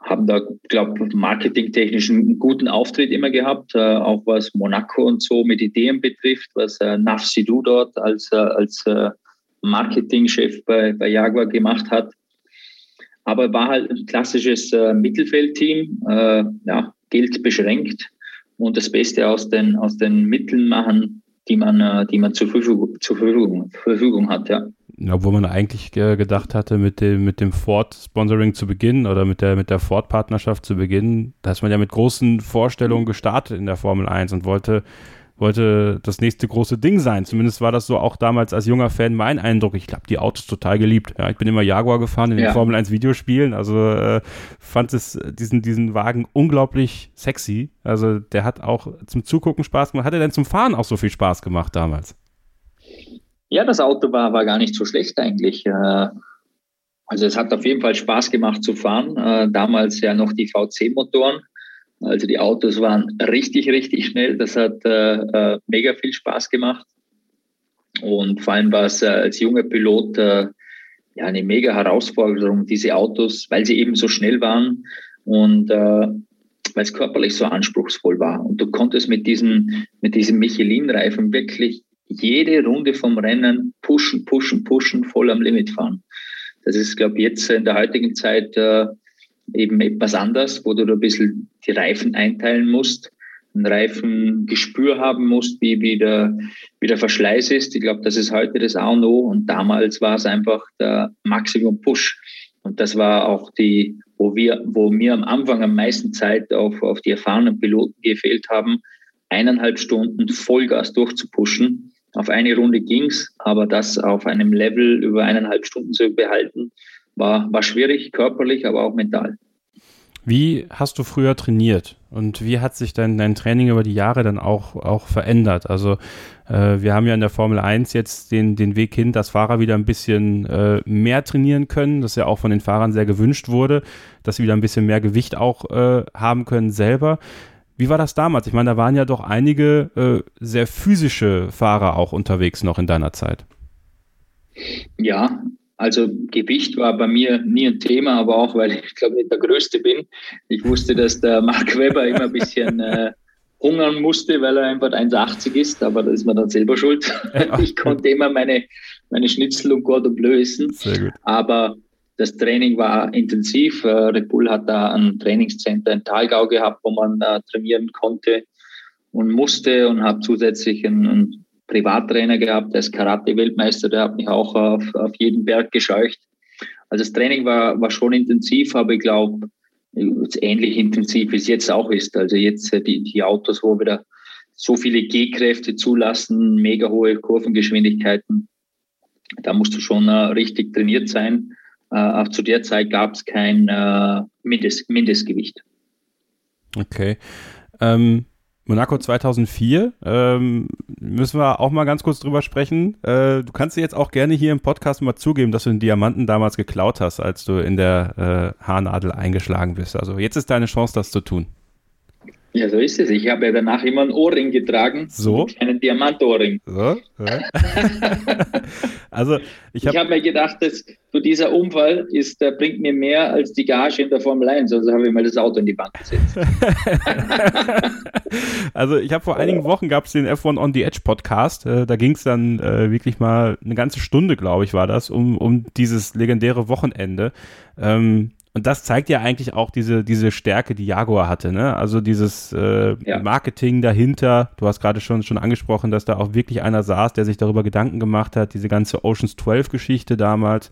haben da, glaube marketingtechnisch einen guten Auftritt immer gehabt, äh, auch was Monaco und so mit Ideen betrifft, was äh, Nafsidou dort als, als Marketingchef bei, bei Jaguar gemacht hat. Aber war halt ein klassisches äh, Mittelfeldteam, äh, ja, Geld beschränkt und das Beste aus den, aus den Mitteln machen, die man, äh, die man zur Verfügung, zur Verfügung, Verfügung hat, ja. Obwohl man eigentlich gedacht hatte, mit dem, mit dem Ford-Sponsoring zu Beginn oder mit der, mit der Ford-Partnerschaft zu Beginn, da ist man ja mit großen Vorstellungen gestartet in der Formel 1 und wollte wollte das nächste große Ding sein. Zumindest war das so auch damals als junger Fan mein Eindruck. Ich habe die Autos total geliebt. Ja, ich bin immer Jaguar gefahren in den ja. Formel 1 Videospielen. Also äh, fand es diesen, diesen Wagen unglaublich sexy. Also der hat auch zum Zugucken Spaß gemacht. Hat er denn zum Fahren auch so viel Spaß gemacht damals? Ja, das Auto war, war gar nicht so schlecht eigentlich. Äh, also es hat auf jeden Fall Spaß gemacht zu fahren. Äh, damals ja noch die VC-Motoren. Also die Autos waren richtig, richtig schnell. Das hat äh, äh, mega viel Spaß gemacht. Und vor allem war es äh, als junger Pilot äh, ja eine mega Herausforderung, diese Autos, weil sie eben so schnell waren und äh, weil es körperlich so anspruchsvoll war. Und du konntest mit diesen, mit diesem Michelin-Reifen wirklich jede Runde vom Rennen pushen, pushen, pushen, voll am Limit fahren. Das ist, glaube ich, jetzt in der heutigen Zeit äh, eben etwas anders, wo du ein bisschen die Reifen einteilen musst, ein Reifengespür haben musst, wie, wie, der, wie der Verschleiß ist. Ich glaube, das ist heute das A und O und damals war es einfach der Maximum Push. Und das war auch die, wo wir, wo mir am Anfang am meisten Zeit auf, auf die erfahrenen Piloten gefehlt haben, eineinhalb Stunden Vollgas durchzupushen. Auf eine Runde ging's, aber das auf einem Level über eineinhalb Stunden zu behalten, war, war schwierig, körperlich, aber auch mental. Wie hast du früher trainiert und wie hat sich dein, dein Training über die Jahre dann auch, auch verändert? Also äh, wir haben ja in der Formel 1 jetzt den, den Weg hin, dass Fahrer wieder ein bisschen äh, mehr trainieren können, das ja auch von den Fahrern sehr gewünscht wurde, dass sie wieder ein bisschen mehr Gewicht auch äh, haben können selber. Wie war das damals? Ich meine, da waren ja doch einige äh, sehr physische Fahrer auch unterwegs noch in deiner Zeit. Ja, also Gewicht war bei mir nie ein Thema, aber auch, weil ich glaube nicht der Größte bin. Ich wusste, dass der Mark Webber immer ein bisschen äh, hungern musste, weil er einfach 1,80 ist, aber da ist man dann selber schuld. Ich konnte immer meine, meine Schnitzel und Cordon Bleu essen. Aber das Training war intensiv. Äh, Red Bull hat da ein Trainingscenter in Talgau gehabt, wo man äh, trainieren konnte und musste und habe zusätzlich einen, einen Privattrainer gehabt, der ist Karate-Weltmeister, der hat mich auch auf, auf jeden Berg gescheucht. Also das Training war, war schon intensiv, aber ich glaube, ähnlich intensiv wie es jetzt auch ist. Also jetzt äh, die, die Autos, wo wieder so viele G-Kräfte zulassen, mega hohe Kurvengeschwindigkeiten, da musst du schon äh, richtig trainiert sein. Äh, auch zu der Zeit gab es kein äh, Mindest, Mindestgewicht. Okay. Ähm, Monaco 2004, ähm, müssen wir auch mal ganz kurz drüber sprechen. Äh, du kannst dir jetzt auch gerne hier im Podcast mal zugeben, dass du den Diamanten damals geklaut hast, als du in der äh, Haarnadel eingeschlagen bist. Also jetzt ist deine Chance, das zu tun. Ja, so ist es. Ich habe ja danach immer einen Ohrring getragen. So? Einen Diamantohrring. So? Ja. also, ich habe hab mir gedacht, dass so dieser Unfall ist, der bringt mir mehr als die Gage in der Formel 1. Also habe ich mal das Auto in die Bank gesetzt. also, ich habe vor einigen Wochen gab es den F1 on the Edge Podcast. Äh, da ging es dann äh, wirklich mal eine ganze Stunde, glaube ich, war das, um, um dieses legendäre Wochenende. Ähm, und das zeigt ja eigentlich auch diese, diese Stärke, die Jaguar hatte, ne? Also dieses äh, ja. Marketing dahinter. Du hast gerade schon, schon angesprochen, dass da auch wirklich einer saß, der sich darüber Gedanken gemacht hat, diese ganze Oceans 12 Geschichte damals.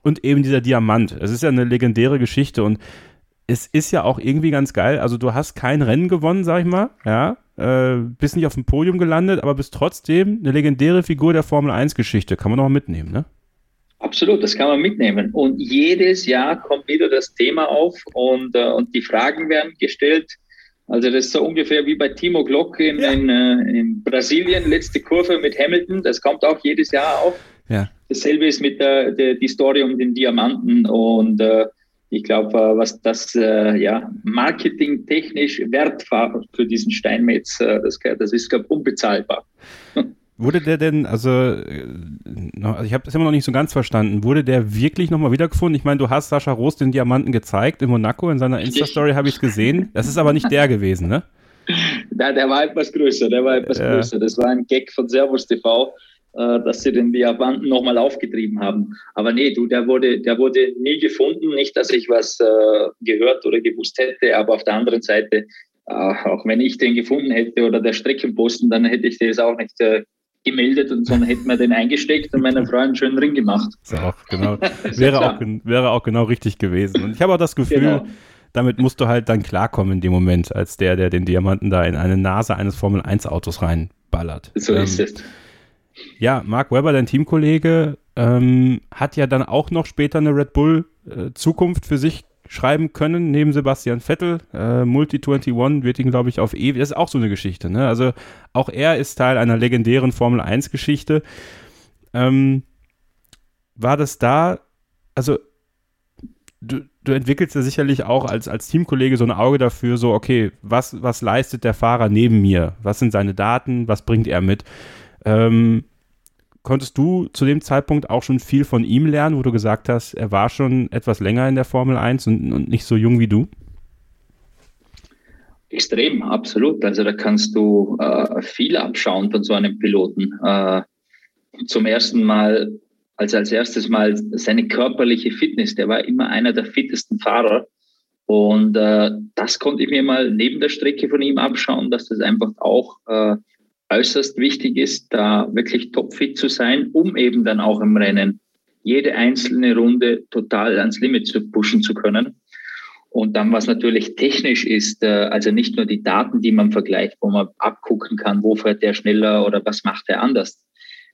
Und eben dieser Diamant. Es ist ja eine legendäre Geschichte und es ist ja auch irgendwie ganz geil. Also du hast kein Rennen gewonnen, sag ich mal, ja. Äh, bist nicht auf dem Podium gelandet, aber bist trotzdem eine legendäre Figur der Formel 1 Geschichte. Kann man mal mitnehmen, ne? Absolut, das kann man mitnehmen. Und jedes Jahr kommt wieder das Thema auf und, äh, und die Fragen werden gestellt. Also das ist so ungefähr wie bei Timo Glock in, ja. in, äh, in, Brasilien, letzte Kurve mit Hamilton, das kommt auch jedes Jahr auf. Ja. Dasselbe ist mit der, der die Story um den Diamanten und äh, ich glaube, äh, was das äh, ja marketingtechnisch wert war für diesen Steinmetz, äh, das, das ist glaube unbezahlbar. Wurde der denn, also, äh, also ich habe das immer noch nicht so ganz verstanden, wurde der wirklich nochmal wiedergefunden? Ich meine, du hast Sascha Roos den Diamanten gezeigt in Monaco, in seiner Insta-Story habe ich es gesehen. Das ist aber nicht der gewesen, ne? Nein, der war etwas größer, der war etwas ja. größer. Das war ein Gag von Servus TV, äh, dass sie den Diamanten nochmal aufgetrieben haben. Aber nee, du, der wurde, der wurde nie gefunden. Nicht, dass ich was äh, gehört oder gewusst hätte, aber auf der anderen Seite, auch wenn ich den gefunden hätte oder der Streckenposten, dann hätte ich das auch nicht gemeldet und sondern hätten wir den eingesteckt und meiner Frau einen schönen Ring gemacht. Auch, genau. wäre, auch, wäre auch genau richtig gewesen. Und ich habe auch das Gefühl, genau. damit musst du halt dann klarkommen in dem Moment, als der, der den Diamanten da in eine Nase eines Formel-1-Autos reinballert. So ähm, ist es. Ja, Mark Webber, dein Teamkollege, ähm, hat ja dann auch noch später eine Red Bull äh, Zukunft für sich schreiben können, neben Sebastian Vettel. Äh, Multi 21 wird ihn, glaube ich, auf ewig. Das ist auch so eine Geschichte. Ne? Also auch er ist Teil einer legendären Formel 1 Geschichte. Ähm, war das da, also du, du entwickelst ja sicherlich auch als, als Teamkollege so ein Auge dafür, so, okay, was, was leistet der Fahrer neben mir? Was sind seine Daten? Was bringt er mit? Ähm, konntest du zu dem Zeitpunkt auch schon viel von ihm lernen, wo du gesagt hast, er war schon etwas länger in der Formel 1 und, und nicht so jung wie du? Extrem, absolut. Also da kannst du äh, viel abschauen von so einem Piloten. Äh, zum ersten Mal, also als erstes Mal seine körperliche Fitness. Der war immer einer der fittesten Fahrer. Und äh, das konnte ich mir mal neben der Strecke von ihm abschauen, dass das einfach auch äh, äußerst wichtig ist, da wirklich topfit zu sein, um eben dann auch im Rennen jede einzelne Runde total ans Limit zu pushen zu können. Und dann, was natürlich technisch ist, äh, also nicht nur die Daten, die man vergleicht, wo man abgucken kann, wo fährt der schneller oder was macht er anders.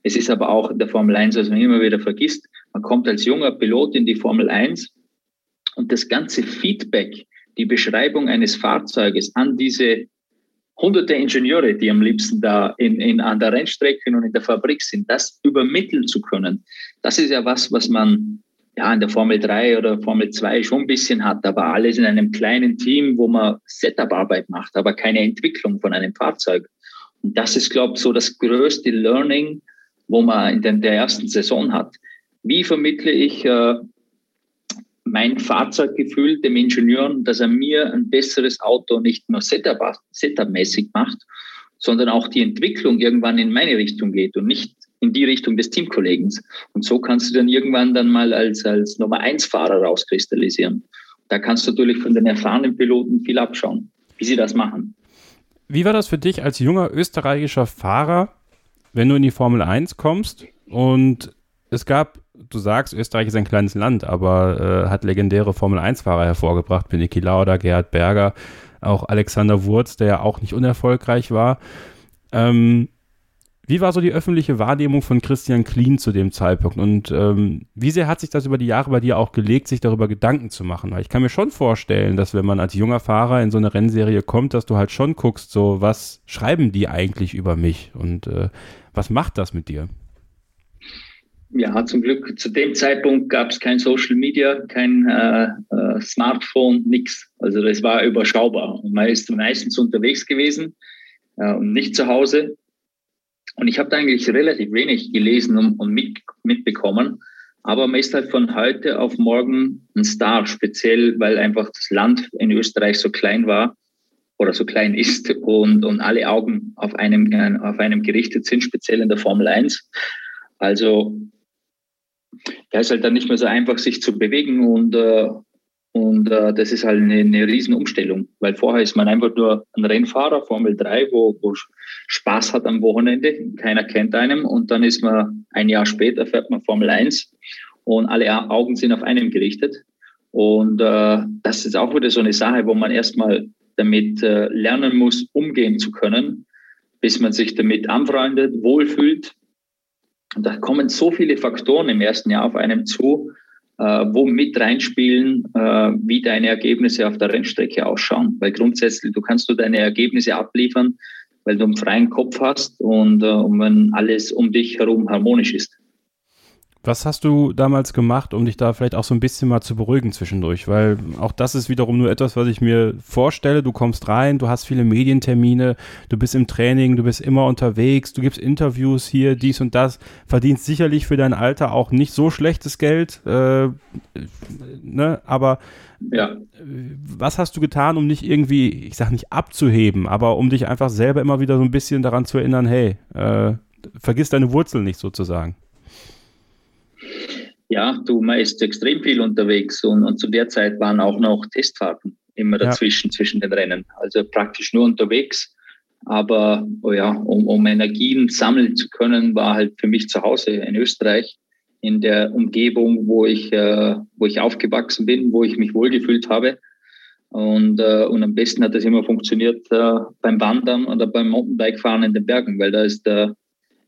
Es ist aber auch in der Formel 1, was man immer wieder vergisst, man kommt als junger Pilot in die Formel 1 und das ganze Feedback, die Beschreibung eines Fahrzeuges an diese hunderte Ingenieure, die am liebsten da in, in, an der Rennstrecke und in der Fabrik sind, das übermitteln zu können, das ist ja was, was man ja in der Formel 3 oder Formel 2 schon ein bisschen hat, aber alles in einem kleinen Team, wo man Setup-Arbeit macht, aber keine Entwicklung von einem Fahrzeug. Und das ist, glaube ich, so das größte Learning, wo man in der ersten Saison hat. Wie vermittle ich äh, mein Fahrzeuggefühl dem Ingenieur, dass er mir ein besseres Auto nicht nur Setup-mäßig macht, sondern auch die Entwicklung irgendwann in meine Richtung geht und nicht in die Richtung des Teamkollegen. Und so kannst du dann irgendwann dann mal als, als Nummer eins Fahrer rauskristallisieren. Da kannst du natürlich von den erfahrenen Piloten viel abschauen, wie sie das machen. Wie war das für dich als junger österreichischer Fahrer, wenn du in die Formel 1 kommst und es gab du sagst, Österreich ist ein kleines Land, aber äh, hat legendäre Formel-1-Fahrer hervorgebracht, wie Niki Lauda, Gerhard Berger, auch Alexander Wurz, der ja auch nicht unerfolgreich war. Ähm, wie war so die öffentliche Wahrnehmung von Christian Klien zu dem Zeitpunkt? Und ähm, wie sehr hat sich das über die Jahre bei dir auch gelegt, sich darüber Gedanken zu machen? Weil ich kann mir schon vorstellen, dass wenn man als junger Fahrer in so eine Rennserie kommt, dass du halt schon guckst, so was schreiben die eigentlich über mich und äh, was macht das mit dir? Ja, zum Glück zu dem Zeitpunkt gab es kein Social Media, kein äh, äh, Smartphone, nichts. Also das war überschaubar. Und man ist meistens unterwegs gewesen äh, und nicht zu Hause. Und ich habe da eigentlich relativ wenig gelesen und, und mit, mitbekommen. Aber man ist halt von heute auf morgen ein Star, speziell weil einfach das Land in Österreich so klein war oder so klein ist und, und alle Augen auf einem, auf einem gerichtet sind, speziell in der Formel 1. Also ja, ist halt dann nicht mehr so einfach, sich zu bewegen und, äh, und äh, das ist halt eine, eine Riesenumstellung, weil vorher ist man einfach nur ein Rennfahrer, Formel 3, wo, wo Spaß hat am Wochenende, keiner kennt einem und dann ist man ein Jahr später, fährt man Formel 1 und alle Augen sind auf einem gerichtet. Und äh, das ist auch wieder so eine Sache, wo man erstmal damit äh, lernen muss, umgehen zu können, bis man sich damit anfreundet, wohlfühlt da kommen so viele Faktoren im ersten Jahr auf einem zu, äh, wo mit reinspielen, äh, wie deine Ergebnisse auf der Rennstrecke ausschauen. Weil grundsätzlich, du kannst du deine Ergebnisse abliefern, weil du einen freien Kopf hast und, äh, und wenn alles um dich herum harmonisch ist. Was hast du damals gemacht, um dich da vielleicht auch so ein bisschen mal zu beruhigen zwischendurch? Weil auch das ist wiederum nur etwas, was ich mir vorstelle. Du kommst rein, du hast viele Medientermine, du bist im Training, du bist immer unterwegs, du gibst Interviews hier, dies und das, verdienst sicherlich für dein Alter auch nicht so schlechtes Geld, äh, ne? aber ja. was hast du getan, um nicht irgendwie, ich sag nicht abzuheben, aber um dich einfach selber immer wieder so ein bisschen daran zu erinnern, hey, äh, vergiss deine Wurzeln nicht sozusagen? Ja, du, man ist extrem viel unterwegs und, und zu der Zeit waren auch noch Testfahrten immer dazwischen, ja. zwischen den Rennen. Also praktisch nur unterwegs. Aber oh ja, um, um Energien sammeln zu können, war halt für mich zu Hause in Österreich, in der Umgebung, wo ich, äh, wo ich aufgewachsen bin, wo ich mich wohlgefühlt habe. Und, äh, und am besten hat das immer funktioniert äh, beim Wandern oder beim Mountainbikefahren in den Bergen, weil da ist äh,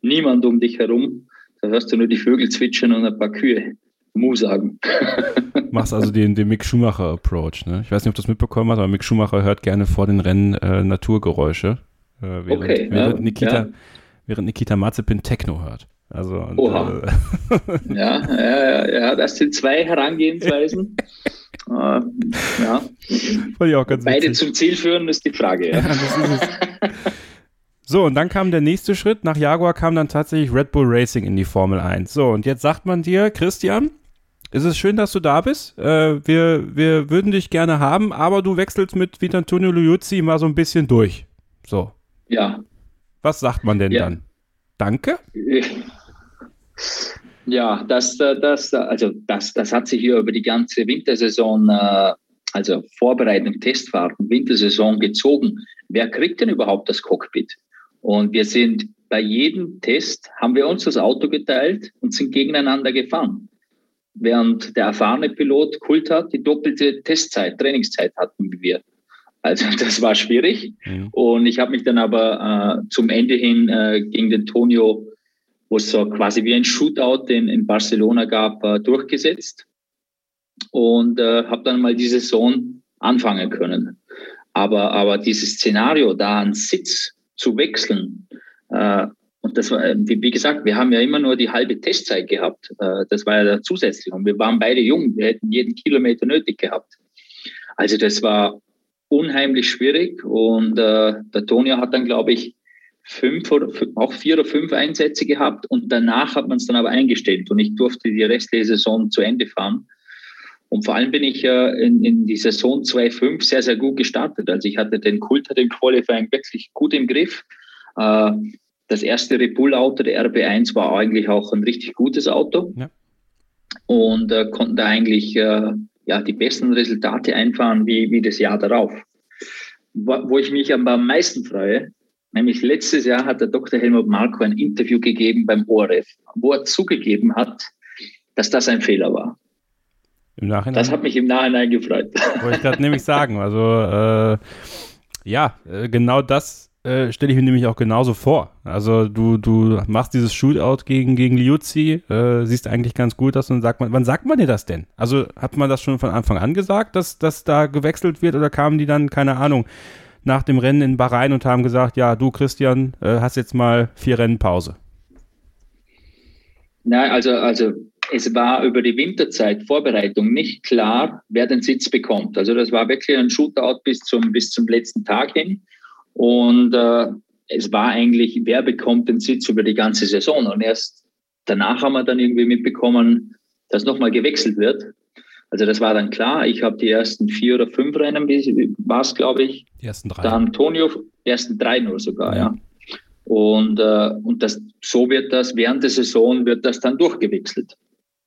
niemand um dich herum. Da hörst du nur die Vögel zwitschern und ein paar Kühe Mu sagen. Machst also den, den Mick Schumacher-Approach, ne? Ich weiß nicht, ob du das mitbekommen hast, aber Mick Schumacher hört gerne vor den Rennen äh, Naturgeräusche, äh, während, okay, während, ja, Nikita, ja. während Nikita Mazepin Techno hört. Also, und, Oha. Äh, ja, ja, ja, das sind zwei Herangehensweisen. äh, ja. Beide witzig. zum Ziel führen, ist die Frage. Ja. so, und dann kam der nächste Schritt. Nach Jaguar kam dann tatsächlich Red Bull Racing in die Formel 1. So, und jetzt sagt man dir, Christian, es ist schön, dass du da bist. Äh, wir, wir würden dich gerne haben, aber du wechselst mit Vitantonio Liuzzi mal so ein bisschen durch. So. Ja. Was sagt man denn ja. dann? Danke? Ja, das, das, also das, das hat sich hier über die ganze Wintersaison, äh, also Vorbereitung, Testfahrten, Wintersaison gezogen. Wer kriegt denn überhaupt das Cockpit? Und wir sind bei jedem Test, haben wir uns das Auto geteilt und sind gegeneinander gefahren. Während der erfahrene Pilot Kult hat, die doppelte Testzeit, Trainingszeit hatten wie wir. Also das war schwierig. Mhm. Und ich habe mich dann aber äh, zum Ende hin äh, gegen den Tonio, wo es so quasi wie ein Shootout in, in Barcelona gab, äh, durchgesetzt. Und äh, habe dann mal die Saison anfangen können. Aber, aber dieses Szenario, da einen Sitz zu wechseln. Äh, und das war, wie, wie, gesagt, wir haben ja immer nur die halbe Testzeit gehabt. Äh, das war ja zusätzlich. Und wir waren beide jung. Wir hätten jeden Kilometer nötig gehabt. Also das war unheimlich schwierig. Und äh, der Tonio hat dann, glaube ich, fünf oder auch vier oder fünf Einsätze gehabt. Und danach hat man es dann aber eingestellt. Und ich durfte die restliche Saison zu Ende fahren. Und vor allem bin ich äh, in, in die Saison 2.5 sehr, sehr gut gestartet. Also ich hatte den Kulter, den Qualifying wirklich gut im Griff. Äh, das erste Red Bull Auto, der RB1, war eigentlich auch ein richtig gutes Auto. Ja. Und äh, konnten da eigentlich äh, ja, die besten Resultate einfahren wie, wie das Jahr darauf. Wo, wo ich mich aber am meisten freue, nämlich letztes Jahr hat der Dr. Helmut Marko ein Interview gegeben beim ORF, wo er zugegeben hat, dass das ein Fehler war. Im Nachhinein? Das hat mich im Nachhinein gefreut. Wollte ich gerade nämlich sagen. Also, äh, ja, äh, genau das äh, stelle ich mir nämlich auch genauso vor. Also, du, du machst dieses Shootout gegen, gegen Liuzzi, äh, siehst eigentlich ganz gut aus und sagt man, wann sagt man dir das denn? Also, hat man das schon von Anfang an gesagt, dass, dass da gewechselt wird oder kamen die dann, keine Ahnung, nach dem Rennen in Bahrain und haben gesagt, ja, du Christian, äh, hast jetzt mal vier Rennen Pause? Nein, also, also es war über die Winterzeit Vorbereitung nicht klar, wer den Sitz bekommt. Also das war wirklich ein Shootout bis zum, bis zum letzten Tag hin. Und äh, es war eigentlich, wer bekommt den Sitz über die ganze Saison. Und erst danach haben wir dann irgendwie mitbekommen, dass nochmal gewechselt wird. Also das war dann klar. Ich habe die ersten vier oder fünf Rennen, war es, glaube ich. Die ersten drei. Dann Antonio, die ersten drei nur sogar, ja. ja. Und, äh, und das, so wird das, während der Saison wird das dann durchgewechselt.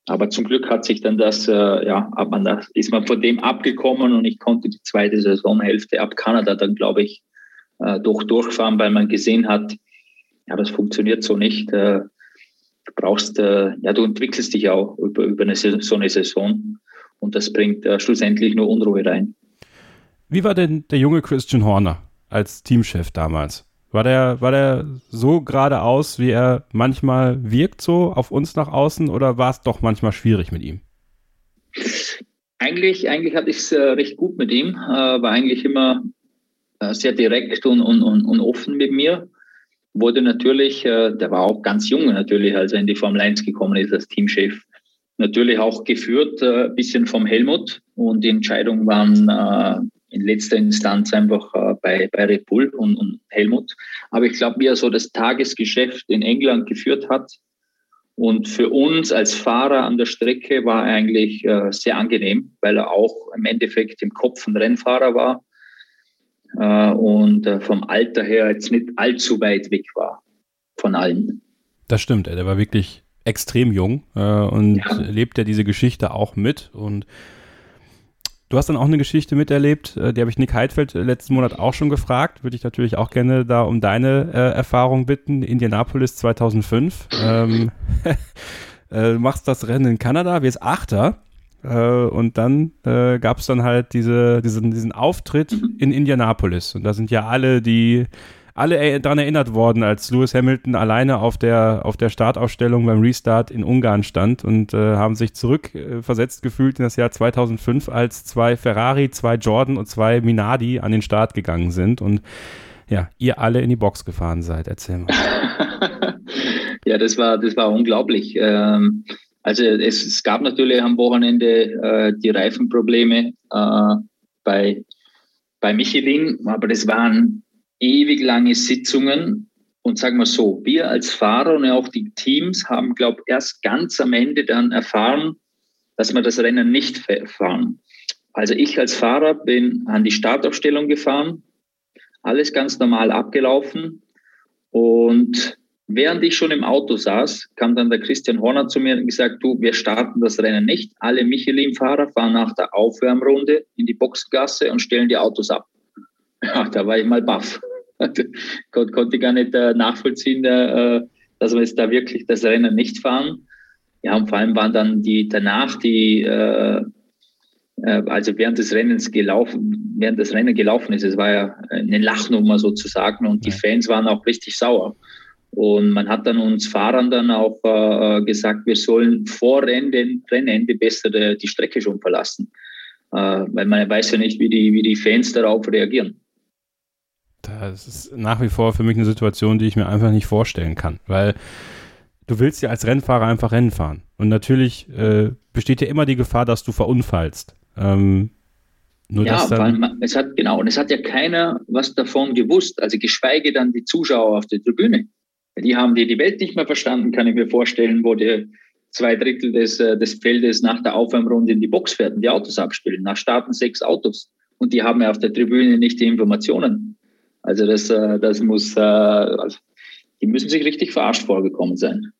Aber zum Glück hat sich dann das, äh, ja, hat man das, ist man von dem abgekommen und ich konnte die zweite Saisonhälfte ab Kanada dann, glaube ich, äh, durch durchfahren, weil man gesehen hat, ja, das funktioniert so nicht. Äh, du brauchst, äh, ja, du entwickelst dich auch über, über eine, so eine Saison und das bringt äh, schlussendlich nur Unruhe rein. Wie war denn der junge Christian Horner als Teamchef damals? War der, war der so geradeaus, wie er manchmal wirkt, so auf uns nach außen, oder war es doch manchmal schwierig mit ihm? Eigentlich, eigentlich hatte ich es äh, recht gut mit ihm, äh, war eigentlich immer äh, sehr direkt und, und, und, und offen mit mir. wurde natürlich, äh, der war auch ganz jung natürlich, als er in die Formel 1 gekommen ist als Teamchef, natürlich auch geführt, ein bisschen vom Helmut und die Entscheidungen waren in letzter Instanz einfach bei, bei Red Bull und, und Helmut. Aber ich glaube, wie er so das Tagesgeschäft in England geführt hat, und für uns als Fahrer an der Strecke war er eigentlich äh, sehr angenehm, weil er auch im Endeffekt im Kopf ein Rennfahrer war äh, und äh, vom Alter her jetzt nicht allzu weit weg war von allen. Das stimmt, der war wirklich extrem jung äh, und ja. lebt ja diese Geschichte auch mit und Du hast dann auch eine Geschichte miterlebt, äh, die habe ich Nick Heidfeld äh, letzten Monat auch schon gefragt. Würde ich natürlich auch gerne da um deine äh, Erfahrung bitten. Indianapolis 2005. ähm, äh, du machst das Rennen in Kanada, wirst Achter. Äh, und dann äh, gab es dann halt diese, diesen, diesen Auftritt in Indianapolis. Und da sind ja alle, die alle daran erinnert worden, als Lewis Hamilton alleine auf der, auf der Startaufstellung beim Restart in Ungarn stand und äh, haben sich zurückversetzt äh, gefühlt in das Jahr 2005, als zwei Ferrari, zwei Jordan und zwei Minardi an den Start gegangen sind und ja, ihr alle in die Box gefahren seid. Erzähl mal. ja, das war, das war unglaublich. Ähm, also es, es, gab natürlich am Wochenende äh, die Reifenprobleme äh, bei, bei Michelin, aber das waren ewig lange Sitzungen. Und sagen wir so, wir als Fahrer und auch die Teams haben, glaube ich, erst ganz am Ende dann erfahren, dass wir das Rennen nicht fahren. Also ich als Fahrer bin an die Startaufstellung gefahren, alles ganz normal abgelaufen. Und während ich schon im Auto saß, kam dann der Christian Horner zu mir und gesagt, du, wir starten das Rennen nicht. Alle Michelin-Fahrer fahren nach der Aufwärmrunde in die Boxgasse und stellen die Autos ab. Ja, da war ich mal baff. Konnte gar nicht äh, nachvollziehen, äh, dass wir jetzt da wirklich das Rennen nicht fahren. Ja, und vor allem waren dann die danach die, äh, äh, also während des Rennens gelaufen, während das Rennen gelaufen ist, es war ja eine Lachnummer sozusagen und die Fans waren auch richtig sauer. Und man hat dann uns Fahrern dann auch äh, gesagt, wir sollen vor Rennen, Rennende besser die, die Strecke schon verlassen. Äh, weil man weiß ja nicht, wie die, wie die Fans darauf reagieren. Das ist nach wie vor für mich eine Situation, die ich mir einfach nicht vorstellen kann, weil du willst ja als Rennfahrer einfach Rennen fahren. Und natürlich äh, besteht ja immer die Gefahr, dass du verunfallst. Ähm, nur ja, vor allem, es hat, genau, und es hat ja keiner was davon gewusst, also geschweige dann die Zuschauer auf der Tribüne. Die haben die, die Welt nicht mehr verstanden, kann ich mir vorstellen, wo die zwei Drittel des, äh, des Feldes nach der Aufwärmrunde in die Box fährt und die Autos abstellen. Nach starten sechs Autos. Und die haben ja auf der Tribüne nicht die Informationen. Also das, äh, das muss, äh, also die müssen sich richtig verarscht vorgekommen sein.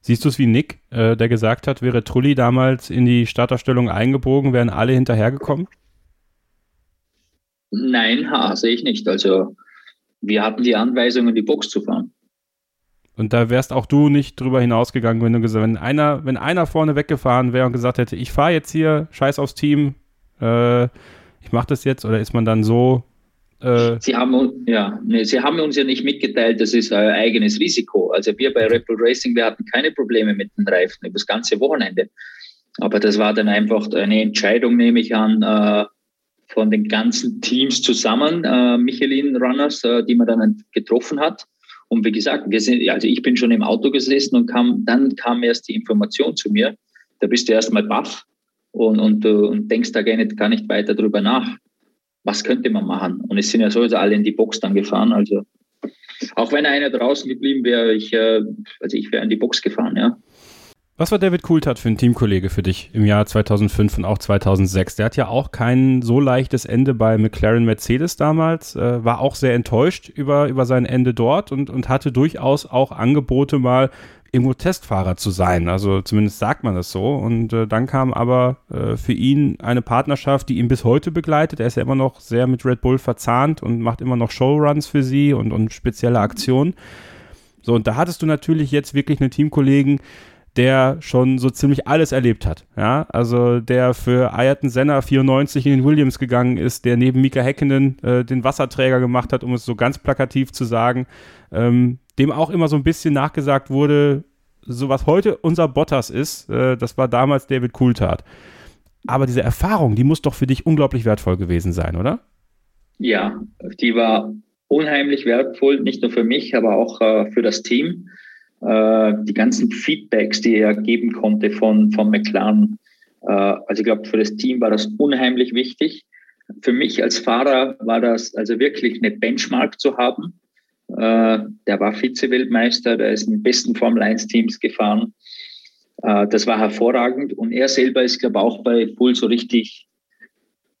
Siehst du es wie Nick, äh, der gesagt hat, wäre Trulli damals in die Startaufstellung eingebogen, wären alle hinterhergekommen? Nein, ha, sehe ich nicht. Also wir hatten die Anweisung, in die Box zu fahren. Und da wärst auch du nicht drüber hinausgegangen, wenn du gesagt, wenn einer, wenn einer vorne weggefahren wäre und gesagt hätte, ich fahre jetzt hier, scheiß aufs Team, äh, ich mache das jetzt, oder ist man dann so äh, Sie haben, ja, nee, Sie haben uns ja nicht mitgeteilt, das ist euer eigenes Risiko. Also wir bei Red Bull Racing, wir hatten keine Probleme mit den Reifen über das ganze Wochenende. Aber das war dann einfach eine Entscheidung, nehme ich an, äh, von den ganzen Teams zusammen, äh, Michelin Runners, äh, die man dann getroffen hat. Und wie gesagt, sind, also ich bin schon im Auto gesessen und kam, dann kam erst die Information zu mir. Da bist du erstmal baff und, und, und denkst da gar nicht, gar nicht weiter drüber nach was könnte man machen? Und es sind ja sowieso alle in die Box dann gefahren. Also auch wenn einer draußen geblieben wäre, ich, äh, also ich wäre in die Box gefahren, ja. Was war David Coulthard für ein Teamkollege für dich im Jahr 2005 und auch 2006? Der hat ja auch kein so leichtes Ende bei McLaren Mercedes damals, äh, war auch sehr enttäuscht über, über sein Ende dort und, und hatte durchaus auch Angebote mal irgendwo Testfahrer zu sein. Also zumindest sagt man das so. Und äh, dann kam aber äh, für ihn eine Partnerschaft, die ihn bis heute begleitet. Er ist ja immer noch sehr mit Red Bull verzahnt und macht immer noch Showruns für sie und, und spezielle Aktionen. So, und da hattest du natürlich jetzt wirklich einen Teamkollegen, der schon so ziemlich alles erlebt hat. Ja, also der für Ayrton Senna 94 in den Williams gegangen ist, der neben Mika Häkkinen äh, den Wasserträger gemacht hat, um es so ganz plakativ zu sagen. Ähm, dem auch immer so ein bisschen nachgesagt wurde, so was heute unser Bottas ist, äh, das war damals David Coulthard. Aber diese Erfahrung, die muss doch für dich unglaublich wertvoll gewesen sein, oder? Ja, die war unheimlich wertvoll, nicht nur für mich, aber auch äh, für das Team. Äh, die ganzen Feedbacks, die er geben konnte von, von McLaren. Äh, also ich glaube, für das Team war das unheimlich wichtig. Für mich als Fahrer war das also wirklich eine Benchmark zu haben. Äh, der war Vize-Weltmeister, der ist in den besten Formel-1-Teams gefahren. Äh, das war hervorragend. Und er selber ist, glaube ich, auch bei Bull so richtig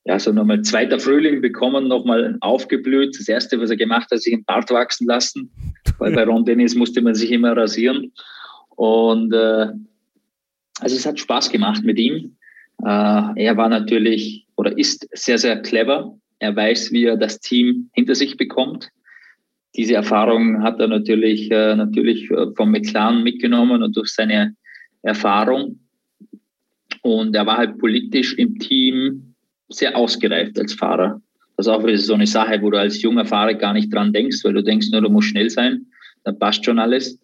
ja, so nochmal zweiter Frühling bekommen, nochmal aufgeblüht. Das erste, was er gemacht hat, sich einen Bart wachsen lassen, weil bei Ron Dennis musste man sich immer rasieren. Und äh, also es hat Spaß gemacht mit ihm. Äh, er war natürlich oder ist sehr, sehr clever. Er weiß, wie er das Team hinter sich bekommt. Diese Erfahrung hat er natürlich, äh, natürlich äh, vom McLaren mitgenommen und durch seine Erfahrung. Und er war halt politisch im Team sehr ausgereift als Fahrer. Das ist auch so eine Sache, wo du als junger Fahrer gar nicht dran denkst, weil du denkst nur, du musst schnell sein, dann passt schon alles.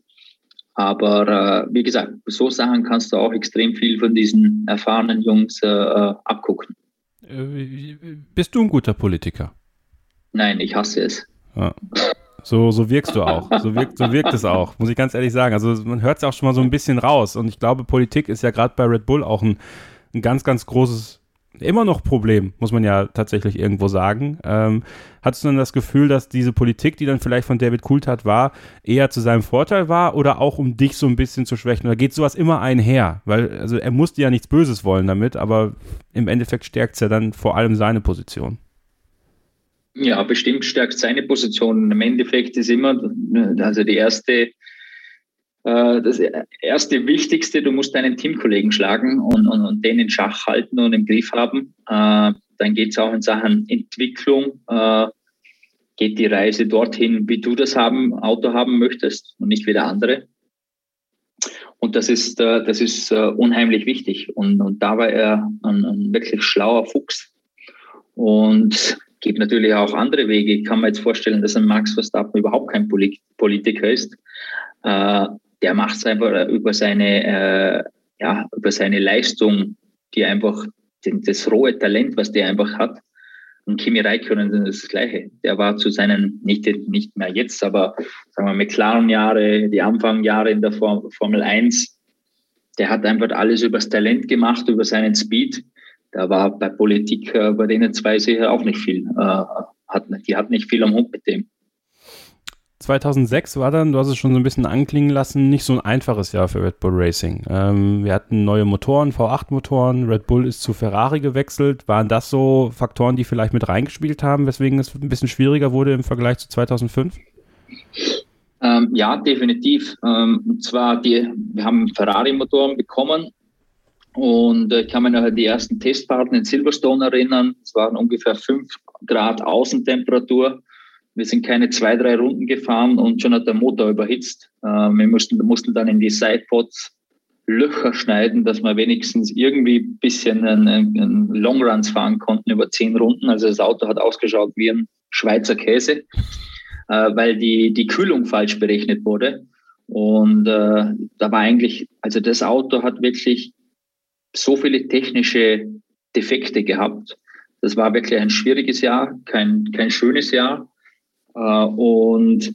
Aber äh, wie gesagt, so Sachen kannst du auch extrem viel von diesen erfahrenen Jungs äh, äh abgucken. Äh, bist du ein guter Politiker? Nein, ich hasse es. Ja. So, so wirkst du auch. So wirkt, so wirkt es auch, muss ich ganz ehrlich sagen. Also man hört es auch schon mal so ein bisschen raus. Und ich glaube, Politik ist ja gerade bei Red Bull auch ein, ein ganz, ganz großes immer noch Problem, muss man ja tatsächlich irgendwo sagen. Ähm, hattest du dann das Gefühl, dass diese Politik, die dann vielleicht von David Coulthard war, eher zu seinem Vorteil war oder auch um dich so ein bisschen zu schwächen? Oder geht sowas immer einher? Weil, also er musste ja nichts Böses wollen damit, aber im Endeffekt stärkt es ja dann vor allem seine Position. Ja, bestimmt stärkt seine Position. Im Endeffekt ist immer, also die erste äh, das erste Wichtigste, du musst deinen Teamkollegen schlagen und, und, und den in Schach halten und im Griff haben. Äh, dann geht es auch in Sachen Entwicklung, äh, geht die Reise dorthin, wie du das haben, Auto haben möchtest und nicht wie der andere. Und das ist, das ist unheimlich wichtig. Und, und da war er ein, ein wirklich schlauer Fuchs. Und gibt natürlich auch andere Wege. Ich kann mir jetzt vorstellen, dass ein Max Verstappen überhaupt kein Politiker ist der macht es einfach über seine, äh, ja, über seine Leistung, die einfach, den, das rohe Talent, was der einfach hat. Und Kimi Räikkönen ist das Gleiche. Der war zu seinen, nicht, nicht mehr jetzt, aber sagen wir McLaren-Jahre, die Anfangjahre in der Formel 1, der hat einfach alles übers Talent gemacht, über seinen Speed. Da war bei Politik äh, bei denen zwei sicher auch nicht viel. Äh, hat, die hatten nicht viel am Hund mit dem. 2006 war dann, du hast es schon so ein bisschen anklingen lassen, nicht so ein einfaches Jahr für Red Bull Racing. Ähm, wir hatten neue Motoren, V8-Motoren, Red Bull ist zu Ferrari gewechselt. Waren das so Faktoren, die vielleicht mit reingespielt haben, weswegen es ein bisschen schwieriger wurde im Vergleich zu 2005? Ähm, ja, definitiv. Ähm, und zwar, die, wir haben Ferrari-Motoren bekommen und äh, ich kann mich noch an die ersten Testfahrten in Silverstone erinnern. Es waren ungefähr 5 Grad Außentemperatur wir sind keine zwei, drei Runden gefahren und schon hat der Motor überhitzt. Äh, wir mussten, mussten dann in die Sidepods Löcher schneiden, dass wir wenigstens irgendwie ein bisschen einen, einen Longruns fahren konnten über zehn Runden. Also das Auto hat ausgeschaut wie ein Schweizer Käse, äh, weil die, die Kühlung falsch berechnet wurde. Und äh, da war eigentlich, also das Auto hat wirklich so viele technische Defekte gehabt. Das war wirklich ein schwieriges Jahr, kein, kein schönes Jahr. Äh, und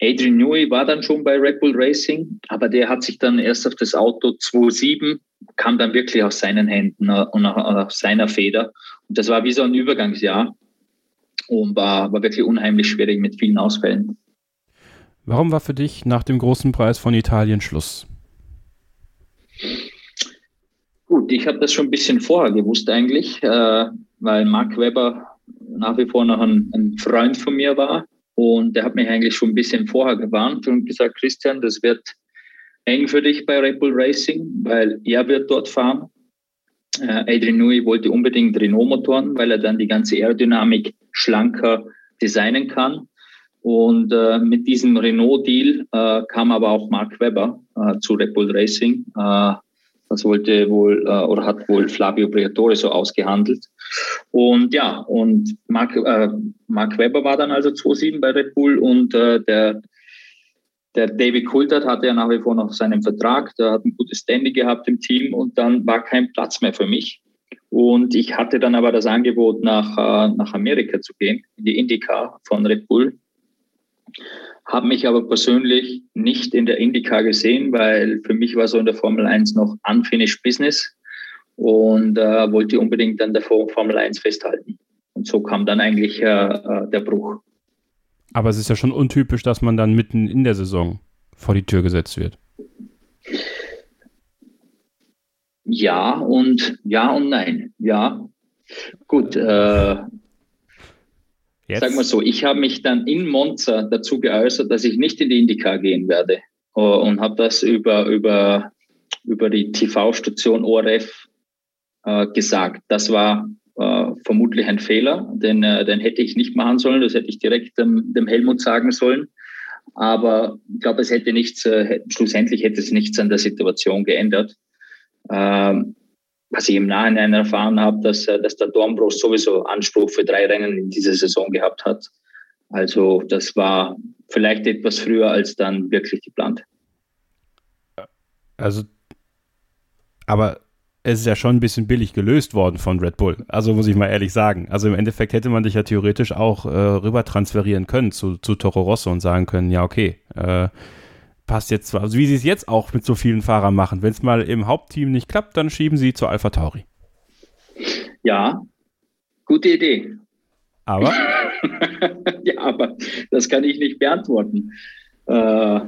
Adrian Newey war dann schon bei Red Bull Racing, aber der hat sich dann erst auf das Auto 2.7, kam dann wirklich aus seinen Händen äh, und aus seiner Feder. Und das war wie so ein Übergangsjahr und war, war wirklich unheimlich schwierig mit vielen Ausfällen. Warum war für dich nach dem großen Preis von Italien Schluss? Gut, ich habe das schon ein bisschen vorher gewusst eigentlich, äh, weil Mark Webber nach wie vor noch ein, ein Freund von mir war. Und der hat mich eigentlich schon ein bisschen vorher gewarnt und gesagt, Christian, das wird eng für dich bei Red Bull Racing, weil er wird dort fahren. Äh, Adrian Newey wollte unbedingt Renault-Motoren, weil er dann die ganze Aerodynamik schlanker designen kann. Und äh, mit diesem Renault-Deal äh, kam aber auch Mark Webber äh, zu Red Bull Racing. Äh, das wollte wohl äh, oder hat wohl Flavio Briatore so ausgehandelt. Und ja, und Mark, äh, Mark Webber war dann also 2-7 bei Red Bull und äh, der, der David Coulthard hatte ja nach wie vor noch seinen Vertrag, der hat ein gutes Standing gehabt im Team und dann war kein Platz mehr für mich. Und ich hatte dann aber das Angebot, nach, äh, nach Amerika zu gehen, in die IndyCar von Red Bull. Habe mich aber persönlich nicht in der IndyCar gesehen, weil für mich war so in der Formel 1 noch unfinished Business und äh, wollte unbedingt an der Formel 1 festhalten. Und so kam dann eigentlich äh, äh, der Bruch. Aber es ist ja schon untypisch, dass man dann mitten in der Saison vor die Tür gesetzt wird. Ja und ja und nein. Ja, gut. Äh, Jetzt? Sag mal so, ich habe mich dann in Monza dazu geäußert, dass ich nicht in die IndyCar gehen werde äh, und habe das über, über, über die TV-Station ORF äh, gesagt. Das war äh, vermutlich ein Fehler, den, äh, den hätte ich nicht machen sollen, das hätte ich direkt dem, dem Helmut sagen sollen. Aber ich glaube, es hätte nichts, äh, schlussendlich hätte es nichts an der Situation geändert. Ähm, was ich im Nachhinein erfahren habe, dass, äh, dass der Dornbrost sowieso Anspruch für drei Rennen in dieser Saison gehabt hat. Also das war vielleicht etwas früher als dann wirklich geplant. Also, aber es ist ja schon ein bisschen billig gelöst worden von Red Bull. Also muss ich mal ehrlich sagen. Also im Endeffekt hätte man dich ja theoretisch auch äh, rüber transferieren können zu, zu Toro Rosso und sagen können, ja okay, äh, passt jetzt zwar, also wie sie es jetzt auch mit so vielen Fahrern machen. Wenn es mal im Hauptteam nicht klappt, dann schieben sie zu Alpha Tauri. Ja, gute Idee. Aber? ja, aber das kann ich nicht beantworten. Äh,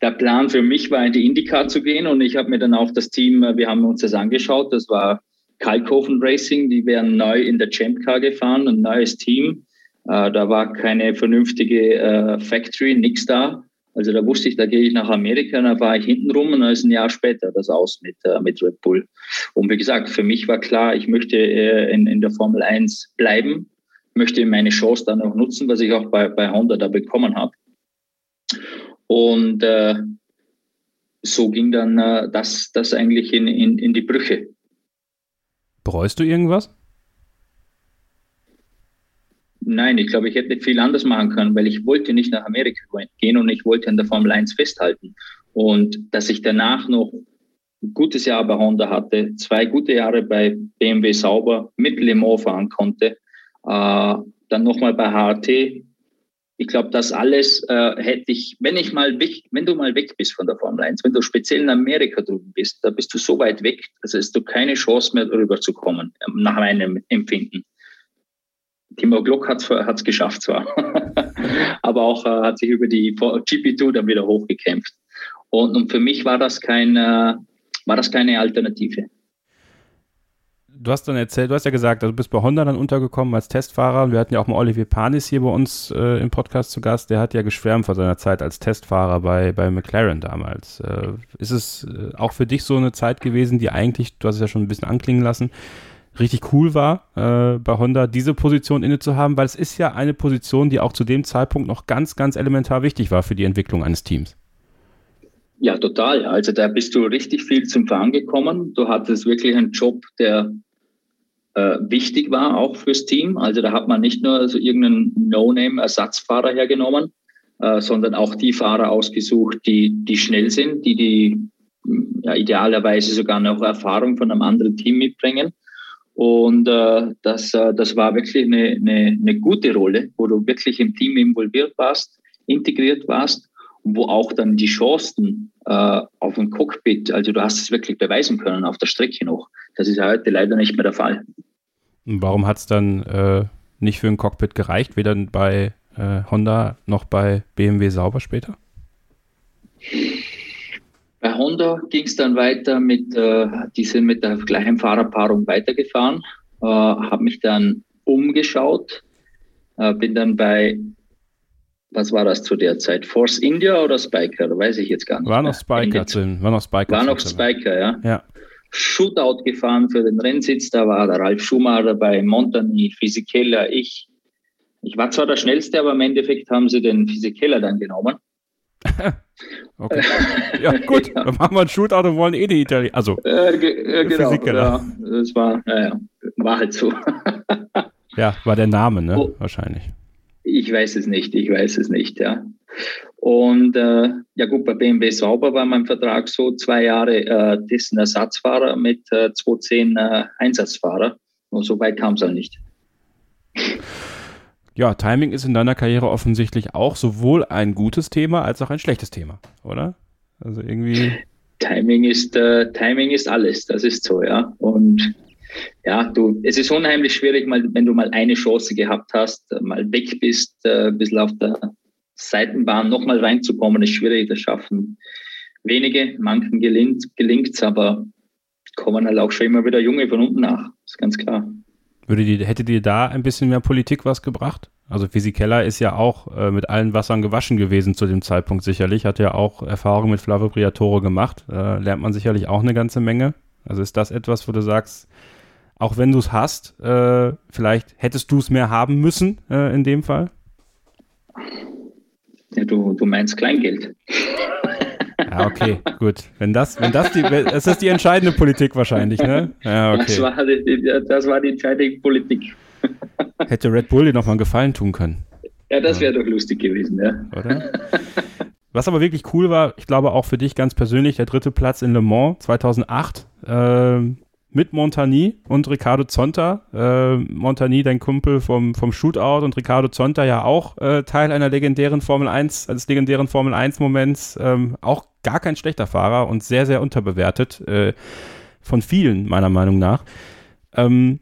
der Plan für mich war, in die IndyCar zu gehen und ich habe mir dann auch das Team, äh, wir haben uns das angeschaut, das war Kalkofen Racing, die wären neu in der Champ Car gefahren, ein neues Team. Äh, da war keine vernünftige äh, Factory, nichts da. Also da wusste ich, da gehe ich nach Amerika, da war ich hinten rum und dann ist ein Jahr später das aus mit, äh, mit Red Bull. Und wie gesagt, für mich war klar, ich möchte äh, in, in der Formel 1 bleiben, möchte meine Chance dann auch nutzen, was ich auch bei, bei Honda da bekommen habe. Und äh, so ging dann äh, das, das eigentlich in, in, in die Brüche. Bereust du irgendwas? Nein, ich glaube, ich hätte viel anders machen können, weil ich wollte nicht nach Amerika gehen und ich wollte an der Formel 1 festhalten. Und dass ich danach noch ein gutes Jahr bei Honda hatte, zwei gute Jahre bei BMW Sauber mit Le Mans fahren konnte, äh, dann nochmal bei HRT. Ich glaube, das alles äh, hätte ich, wenn ich mal weg, wenn du mal weg bist von der Formel 1, wenn du speziell in Amerika drüben bist, da bist du so weit weg, dass hast du keine Chance mehr darüber zu kommen, nach meinem Empfinden. Timo Glock hat es geschafft zwar, aber auch äh, hat sich über die GP2 dann wieder hochgekämpft. Und, und für mich war das, kein, äh, war das keine Alternative. Du hast dann erzählt, du hast ja gesagt, also du bist bei Honda dann untergekommen als Testfahrer. Wir hatten ja auch mal Olivier Panis hier bei uns äh, im Podcast zu Gast. Der hat ja geschwärmt von seiner Zeit als Testfahrer bei, bei McLaren damals. Äh, ist es äh, auch für dich so eine Zeit gewesen, die eigentlich, du hast es ja schon ein bisschen anklingen lassen, richtig cool war, äh, bei Honda diese Position inne zu haben, weil es ist ja eine Position, die auch zu dem Zeitpunkt noch ganz, ganz elementar wichtig war für die Entwicklung eines Teams. Ja, total. Also da bist du richtig viel zum Fahren gekommen. Du hattest wirklich einen Job, der äh, wichtig war, auch fürs Team. Also da hat man nicht nur so irgendeinen No-Name-Ersatzfahrer hergenommen, äh, sondern auch die Fahrer ausgesucht, die, die schnell sind, die die ja, idealerweise sogar noch Erfahrung von einem anderen Team mitbringen und äh, das, äh, das war wirklich eine, eine, eine gute Rolle, wo du wirklich im Team involviert warst, integriert warst und wo auch dann die Chancen äh, auf dem Cockpit, also du hast es wirklich beweisen können auf der Strecke noch. Das ist heute leider nicht mehr der Fall. Warum hat es dann äh, nicht für ein Cockpit gereicht, weder bei äh, Honda noch bei BMW sauber später? Bei Honda ging es dann weiter mit, äh, die sind mit der gleichen Fahrerpaarung weitergefahren, äh, habe mich dann umgeschaut, äh, bin dann bei, was war das zu der Zeit? Force India oder Spiker? Weiß ich jetzt gar nicht. War noch Spiker drin. War noch Spiker. War noch Spiker, ja. ja. Shootout gefahren für den Rennsitz, da war der Ralf Schumacher dabei, Montani, Fisichella, ich. Ich war zwar der Schnellste, aber im Endeffekt haben sie den Fisichella dann genommen. okay. Ja, gut. Dann machen wir ein Shootout und wollen eh die Italiener. Also, äh, äh, genau. Physiker, ja, das war, naja, war halt so. ja, war der Name, ne? Oh, Wahrscheinlich. Ich weiß es nicht, ich weiß es nicht, ja. Und äh, ja gut, bei BMW Sauber war mein Vertrag so zwei Jahre äh, dessen Ersatzfahrer mit äh, 210 äh, Einsatzfahrer. Und so weit kam es auch nicht. Ja, Timing ist in deiner Karriere offensichtlich auch sowohl ein gutes Thema als auch ein schlechtes Thema, oder? Also irgendwie. Timing ist, äh, Timing ist alles, das ist so, ja. Und ja, du, es ist unheimlich schwierig, mal, wenn du mal eine Chance gehabt hast, mal weg bist, äh, ein bisschen auf der Seitenbahn nochmal reinzukommen, ist schwierig, das schaffen wenige, manchen gelingt es, aber kommen halt auch schon immer wieder Junge von unten nach, ist ganz klar. Würde die, hätte dir da ein bisschen mehr Politik was gebracht? Also Physikeller ist ja auch äh, mit allen Wassern gewaschen gewesen zu dem Zeitpunkt sicherlich, hat ja auch Erfahrung mit Flavio Briatore gemacht, äh, lernt man sicherlich auch eine ganze Menge. Also ist das etwas, wo du sagst, auch wenn du es hast, äh, vielleicht hättest du es mehr haben müssen äh, in dem Fall? Ja, du, du meinst Kleingeld. Ja, okay, gut. Wenn das, wenn das die, das ist die entscheidende Politik wahrscheinlich, ne? Ja, okay. Das war die, das war die entscheidende Politik. Hätte Red Bull dir nochmal einen Gefallen tun können. Ja, das wäre ja. doch lustig gewesen, ja. Oder? Was aber wirklich cool war, ich glaube auch für dich ganz persönlich, der dritte Platz in Le Mans 2008. Äh, mit Montagny und Ricardo Zonta. Äh, Montagny, dein Kumpel vom, vom Shootout und Ricardo Zonta ja auch äh, Teil einer legendären Formel 1, eines legendären Formel 1 Moments. Ähm, auch gar kein schlechter Fahrer und sehr, sehr unterbewertet. Äh, von vielen, meiner Meinung nach. Ähm,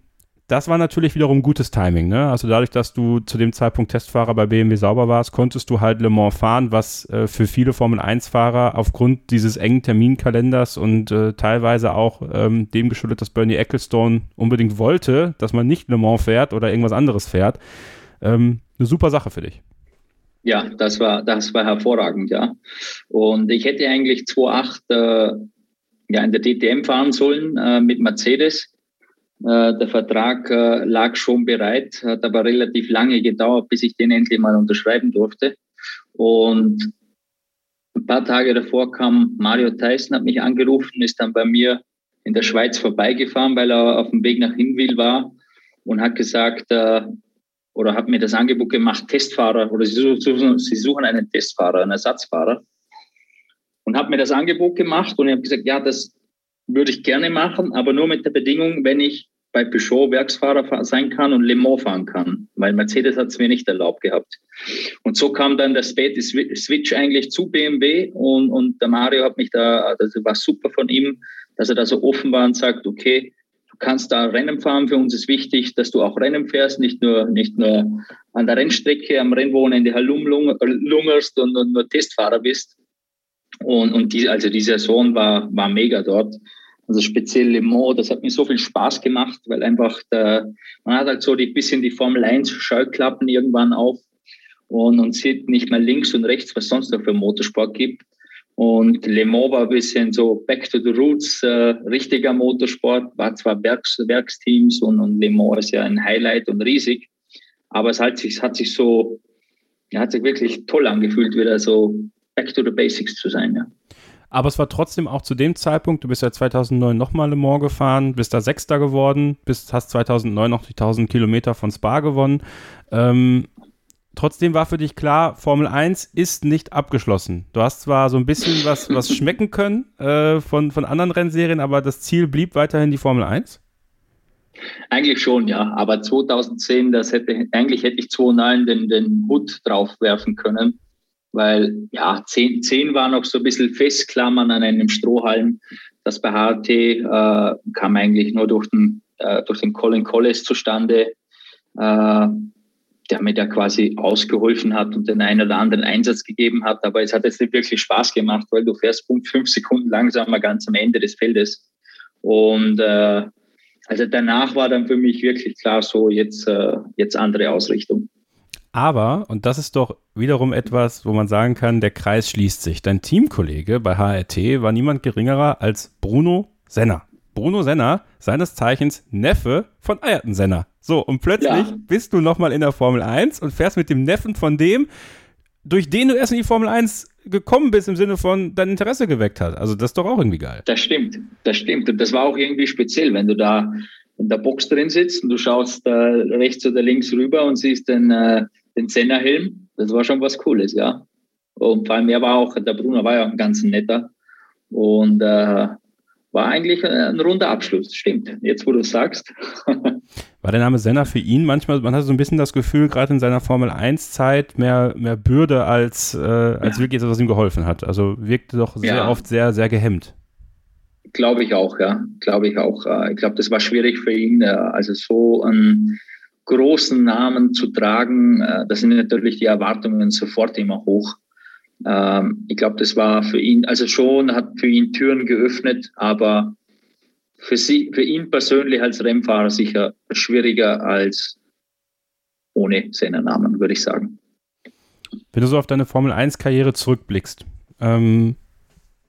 das war natürlich wiederum gutes Timing. Ne? Also dadurch, dass du zu dem Zeitpunkt Testfahrer bei BMW sauber warst, konntest du halt Le Mans fahren, was äh, für viele Formel-1-Fahrer aufgrund dieses engen Terminkalenders und äh, teilweise auch ähm, dem geschuldet, dass Bernie Ecclestone unbedingt wollte, dass man nicht Le Mans fährt oder irgendwas anderes fährt, ähm, eine super Sache für dich. Ja, das war, das war hervorragend, ja. Und ich hätte eigentlich 2.8 äh, ja, in der DTM fahren sollen äh, mit Mercedes der Vertrag äh, lag schon bereit, hat aber relativ lange gedauert, bis ich den endlich mal unterschreiben durfte. Und ein paar Tage davor kam Mario Tyson, hat mich angerufen, ist dann bei mir in der Schweiz vorbeigefahren, weil er auf dem Weg nach Hinwil war und hat gesagt, äh, oder hat mir das Angebot gemacht, Testfahrer, oder sie suchen, einen Testfahrer, einen Ersatzfahrer. Und hat mir das Angebot gemacht und ich habe gesagt, ja, das würde ich gerne machen, aber nur mit der Bedingung, wenn ich bei Peugeot Werksfahrer sein kann und Le Mans fahren kann, weil Mercedes hat es mir nicht erlaubt gehabt. Und so kam dann der späte Switch eigentlich zu BMW und, und der Mario hat mich da, das war super von ihm, dass er da so offen war und sagt, okay, du kannst da Rennen fahren, für uns ist wichtig, dass du auch Rennen fährst, nicht nur, nicht nur an der Rennstrecke am Rennwochenende herumlungerst und, und nur Testfahrer bist. Und, und die, also die Saison war, war mega dort. Also speziell Le Mans, das hat mir so viel Spaß gemacht, weil einfach der, man hat halt so die bisschen die Formel 1 Schallklappen irgendwann auf und, und sieht nicht mehr links und rechts, was sonst noch für Motorsport gibt. Und Le Mans war ein bisschen so back to the roots, äh, richtiger Motorsport, war zwar Werks, Werksteams und, und Le Mans ist ja ein Highlight und riesig, aber es hat sich, es hat sich so, ja, hat sich wirklich toll angefühlt, wieder so back to the basics zu sein. Ja. Aber es war trotzdem auch zu dem Zeitpunkt, du bist ja 2009 nochmal Le Mans gefahren, bist da Sechster geworden, bist, hast 2009 noch die 1000 Kilometer von Spa gewonnen. Ähm, trotzdem war für dich klar, Formel 1 ist nicht abgeschlossen. Du hast zwar so ein bisschen was, was schmecken können äh, von, von anderen Rennserien, aber das Ziel blieb weiterhin die Formel 1? Eigentlich schon, ja. Aber 2010, das hätte, eigentlich hätte ich 2009 den, den Hut drauf werfen können weil ja, 10, 10 war noch so ein bisschen festklammern an einem Strohhalm. Das bei HRT äh, kam eigentlich nur durch den, äh, durch den Colin Collis zustande, äh, der mir da quasi ausgeholfen hat und den einen oder anderen Einsatz gegeben hat. Aber es hat jetzt nicht wirklich Spaß gemacht, weil du fährst Punkt fünf Sekunden langsamer ganz am Ende des Feldes. Und äh, also danach war dann für mich wirklich klar so, jetzt, äh, jetzt andere Ausrichtung. Aber, und das ist doch wiederum etwas, wo man sagen kann, der Kreis schließt sich. Dein Teamkollege bei HRT war niemand geringerer als Bruno Senner. Bruno Senner, seines Zeichens Neffe von Ayrton Senner. So, und plötzlich ja. bist du nochmal in der Formel 1 und fährst mit dem Neffen von dem, durch den du erst in die Formel 1 gekommen bist, im Sinne von dein Interesse geweckt hat. Also das ist doch auch irgendwie geil. Das stimmt, das stimmt. Und das war auch irgendwie speziell, wenn du da in der Box drin sitzt und du schaust da rechts oder links rüber und siehst den, äh, den Senna-Helm. Das war schon was Cooles, ja. Und vor allem, er war auch, der Bruno war ja auch ein ganz netter. Und äh, war eigentlich ein runder Abschluss, stimmt. Jetzt, wo du sagst. War der Name Senna für ihn manchmal, man hat so ein bisschen das Gefühl, gerade in seiner Formel 1-Zeit, mehr, mehr Bürde als, äh, als ja. wirklich etwas, was ihm geholfen hat. Also wirkte doch sehr ja. oft sehr, sehr gehemmt. Glaube ich auch, ja. Glaube ich auch. Äh, ich glaube, das war schwierig für ihn, äh, also so einen großen Namen zu tragen. Äh, da sind natürlich die Erwartungen sofort immer hoch. Ähm, ich glaube, das war für ihn, also schon hat für ihn Türen geöffnet, aber für, sie, für ihn persönlich als Rennfahrer sicher schwieriger als ohne seinen Namen, würde ich sagen. Wenn du so auf deine Formel 1-Karriere zurückblickst, ähm,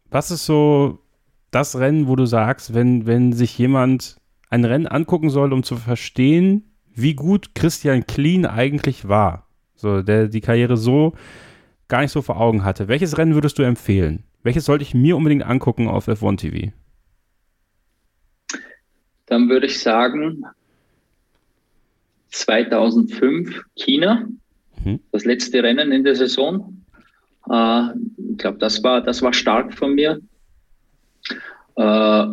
was ist so das Rennen, wo du sagst, wenn, wenn sich jemand ein Rennen angucken soll, um zu verstehen, wie gut Christian Kleen eigentlich war, so der die Karriere so gar nicht so vor Augen hatte. Welches Rennen würdest du empfehlen? Welches sollte ich mir unbedingt angucken auf F1 TV? Dann würde ich sagen 2005 China, mhm. das letzte Rennen in der Saison. Äh, ich glaube, das war, das war stark von mir. Äh,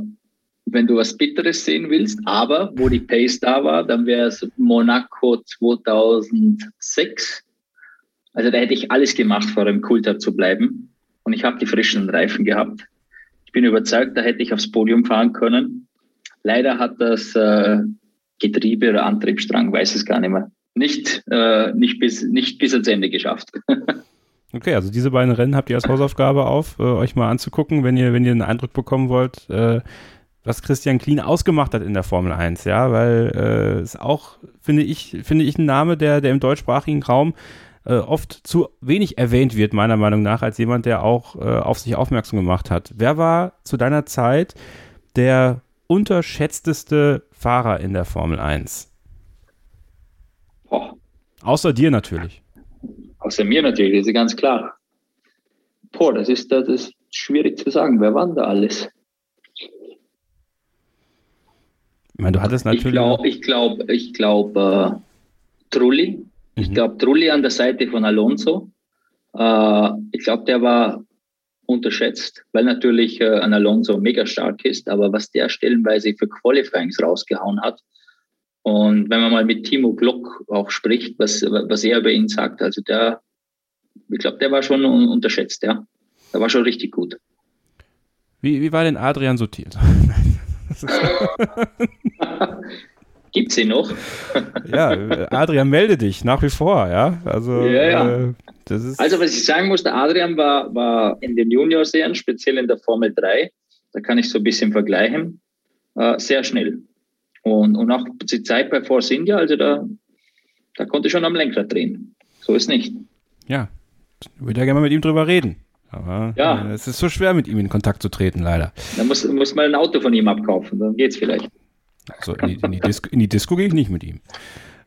wenn du was Bitteres sehen willst, aber wo die Pace da war, dann wäre es Monaco 2006 also da hätte ich alles gemacht, vor dem Kulter zu bleiben. Und ich habe die frischen Reifen gehabt. Ich bin überzeugt, da hätte ich aufs Podium fahren können. Leider hat das äh, Getriebe oder Antriebsstrang, weiß es gar nicht mehr, nicht, äh, nicht, bis, nicht bis ans Ende geschafft. okay, also diese beiden Rennen habt ihr als Hausaufgabe auf, äh, euch mal anzugucken, wenn ihr, wenn ihr einen Eindruck bekommen wollt, äh, was Christian Klien ausgemacht hat in der Formel 1, ja, weil äh, es auch, finde ich, finde ich ein Name, der, der im deutschsprachigen Raum äh, oft zu wenig erwähnt wird, meiner Meinung nach, als jemand, der auch äh, auf sich aufmerksam gemacht hat. Wer war zu deiner Zeit der unterschätzteste Fahrer in der Formel 1? Oh. Außer dir natürlich. Außer mir natürlich, das ist ganz klar. Boah, das ist, das ist schwierig zu sagen. Wer war denn da alles? Ich meine, du hattest natürlich. Ich glaube, ich glaube, ich glaube, äh, Trulli ich mhm. glaube, Trulli an der Seite von Alonso, äh, ich glaube, der war unterschätzt, weil natürlich äh, ein Alonso mega stark ist, aber was der stellenweise für Qualifyings rausgehauen hat. Und wenn man mal mit Timo Glock auch spricht, was, was er über ihn sagt, also der, ich glaube, der war schon unterschätzt, ja. Der war schon richtig gut. Wie, wie war denn Adrian sortiert? Gibt sie noch? ja, Adrian, melde dich nach wie vor, ja. Also, ja, ja. Äh, also was ich sagen muss, der Adrian war, war in den Junior-Serien, speziell in der Formel 3, da kann ich so ein bisschen vergleichen, äh, sehr schnell. Und, und auch die Zeit bei Force India, also da, da konnte ich schon am Lenkrad drehen. So ist nicht. Ja, ich würde ja gerne mal mit ihm drüber reden. Aber ja. Äh, es ist so schwer, mit ihm in Kontakt zu treten, leider. Da muss, muss man ein Auto von ihm abkaufen, dann geht's vielleicht. Also in die, in die, Disco, Disco gehe ich nicht mit ihm.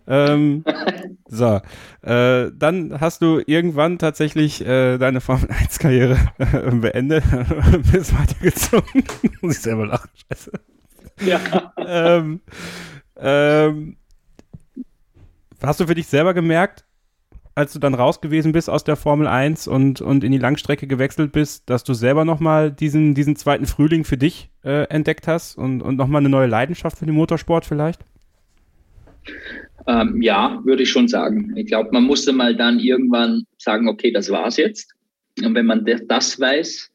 Ähm, so, äh, dann hast du irgendwann tatsächlich äh, deine Formel 1 Karriere äh, beendet, bist weitergezogen. Muss ich selber lachen, scheiße. Ja. ähm, ähm, hast du für dich selber gemerkt, als du dann raus gewesen bist aus der Formel 1 und, und in die Langstrecke gewechselt bist, dass du selber nochmal diesen, diesen zweiten Frühling für dich äh, entdeckt hast und, und nochmal eine neue Leidenschaft für den Motorsport vielleicht? Ähm, ja, würde ich schon sagen. Ich glaube, man musste mal dann irgendwann sagen, okay, das war's jetzt. Und wenn man das weiß,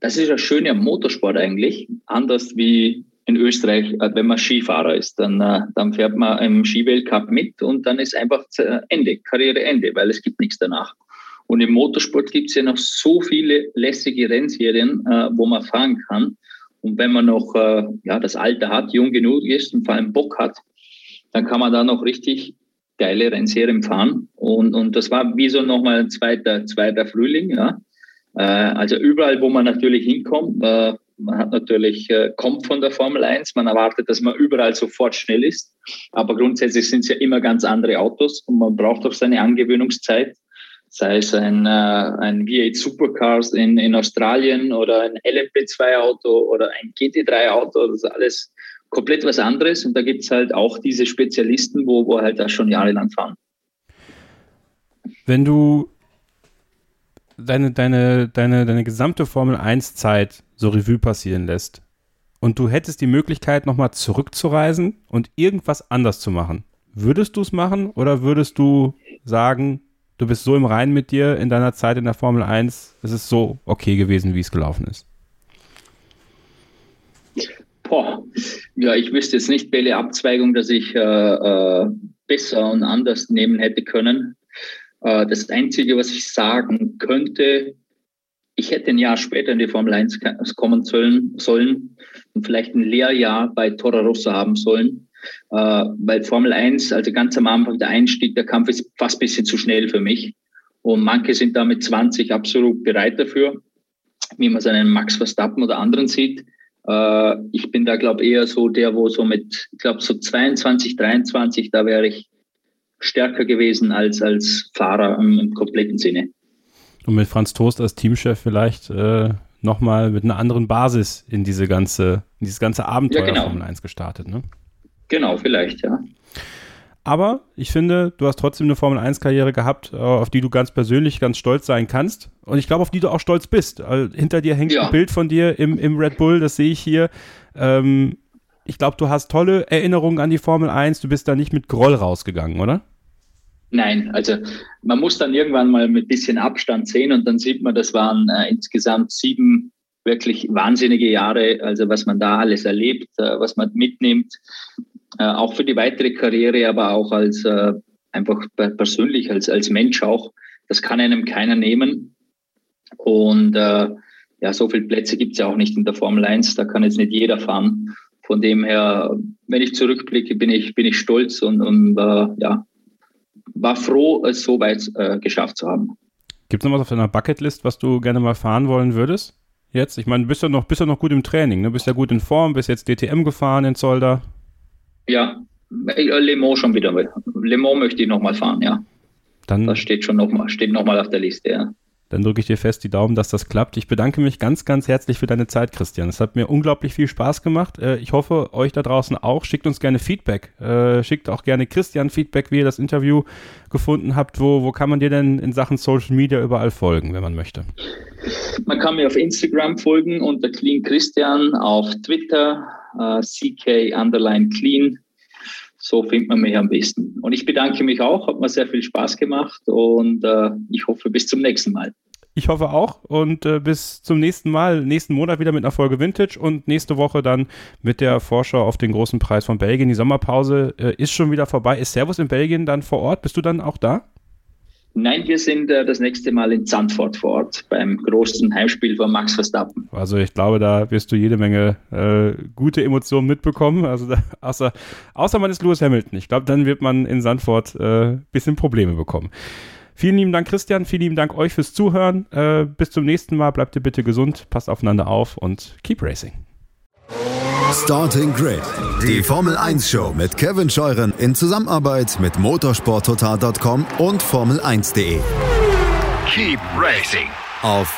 das ist ja schön am Motorsport eigentlich, anders wie in Österreich, äh, wenn man Skifahrer ist, dann, äh, dann fährt man im Skiweltcup mit und dann ist einfach Ende, Karriereende, weil es gibt nichts danach. Und im Motorsport gibt es ja noch so viele lässige Rennserien, äh, wo man fahren kann. Und wenn man noch ja, das Alter hat, jung genug ist und vor allem Bock hat, dann kann man da noch richtig geile Rennserien fahren. Und, und das war wie so nochmal ein zweiter, zweiter Frühling. Ja. Also überall, wo man natürlich hinkommt, man hat natürlich, äh, kommt von der Formel 1, man erwartet, dass man überall sofort schnell ist. Aber grundsätzlich sind es ja immer ganz andere Autos und man braucht auch seine Angewöhnungszeit. Sei es ein, äh, ein V8 Supercars in, in Australien oder ein LMP2-Auto oder ein GT3-Auto, das ist alles komplett was anderes. Und da gibt es halt auch diese Spezialisten, wo, wo halt das schon jahrelang fahren. Wenn du deine, deine, deine, deine gesamte Formel 1 Zeit so Revue passieren lässt und du hättest die Möglichkeit, nochmal zurückzureisen und irgendwas anders zu machen, würdest du es machen oder würdest du sagen, du bist so im Reinen mit dir in deiner Zeit in der Formel 1, es ist so okay gewesen, wie es gelaufen ist? Boah, ja, ich wüsste jetzt nicht, welche Abzweigung, dass ich äh, äh, besser und anders nehmen hätte können. Äh, das Einzige, was ich sagen könnte, ich hätte ein Jahr später in die Formel 1 kommen sollen, sollen und vielleicht ein Lehrjahr bei Toro Rosso haben sollen. Äh, weil Formel 1, also ganz am Anfang der Einstieg, der Kampf ist fast ein bisschen zu schnell für mich. Und manche sind da mit 20 absolut bereit dafür, wie man es einen Max Verstappen oder anderen sieht. Äh, ich bin da, glaube ich, eher so der, wo so mit, ich glaube, so 22, 23, da wäre ich stärker gewesen als als Fahrer im, im kompletten Sinne. Und mit Franz Toast als Teamchef vielleicht äh, nochmal mit einer anderen Basis in diese ganze, in dieses ganze Abenteuer ja, genau. Formel 1 gestartet, ne? Genau, vielleicht, ja. Aber ich finde, du hast trotzdem eine Formel 1-Karriere gehabt, äh, auf die du ganz persönlich ganz stolz sein kannst. Und ich glaube, auf die du auch stolz bist. Also, hinter dir hängt ja. ein Bild von dir im, im Red Bull, das sehe ich hier. Ähm, ich glaube, du hast tolle Erinnerungen an die Formel 1. Du bist da nicht mit Groll rausgegangen, oder? Nein, also man muss dann irgendwann mal mit bisschen Abstand sehen und dann sieht man, das waren äh, insgesamt sieben wirklich wahnsinnige Jahre, also was man da alles erlebt, äh, was man mitnimmt, äh, auch für die weitere Karriere, aber auch als äh, einfach persönlich, als, als Mensch auch. Das kann einem keiner nehmen. Und äh, ja, so viele Plätze gibt es ja auch nicht in der Formel 1, da kann jetzt nicht jeder fahren. Von dem her, wenn ich zurückblicke, bin ich, bin ich stolz und, und äh, ja, war froh, es so weit äh, geschafft zu haben. Gibt es noch was auf deiner Bucketlist, was du gerne mal fahren wollen würdest? Jetzt? Ich meine, du bist ja noch, bist ja noch gut im Training, ne? Bist ja gut in Form, bist jetzt DTM gefahren in Zolder. Ja, äh, Le Mans schon wieder. Le Mans möchte ich nochmal fahren, ja. Dann, das steht schon nochmal, steht nochmal auf der Liste, ja. Dann drücke ich dir fest die Daumen, dass das klappt. Ich bedanke mich ganz, ganz herzlich für deine Zeit, Christian. Es hat mir unglaublich viel Spaß gemacht. Äh, ich hoffe, euch da draußen auch. Schickt uns gerne Feedback. Äh, schickt auch gerne Christian Feedback, wie ihr das Interview gefunden habt. Wo, wo kann man dir denn in Sachen Social Media überall folgen, wenn man möchte? Man kann mir auf Instagram folgen unter Clean Christian, auf Twitter äh, CK Underline Clean. So findet man mich am besten. Und ich bedanke mich auch, hat mir sehr viel Spaß gemacht und äh, ich hoffe bis zum nächsten Mal. Ich hoffe auch und äh, bis zum nächsten Mal, nächsten Monat wieder mit einer Folge Vintage und nächste Woche dann mit der Vorschau auf den großen Preis von Belgien. Die Sommerpause äh, ist schon wieder vorbei. Ist Servus in Belgien dann vor Ort? Bist du dann auch da? Nein, wir sind äh, das nächste Mal in Zandvoort vor Ort beim großen Heimspiel von Max Verstappen. Also ich glaube, da wirst du jede Menge äh, gute Emotionen mitbekommen. Also da, außer, außer man ist Lewis Hamilton. Ich glaube, dann wird man in Zandvoort ein äh, bisschen Probleme bekommen. Vielen lieben Dank, Christian. Vielen lieben Dank euch fürs Zuhören. Äh, bis zum nächsten Mal. Bleibt ihr bitte gesund, passt aufeinander auf und keep racing. Starting Grid, die Formel 1 Show mit Kevin Scheuren in Zusammenarbeit mit motorsporttotal.com und Formel1.de. Keep racing auf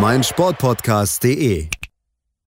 meinsportpodcast.de.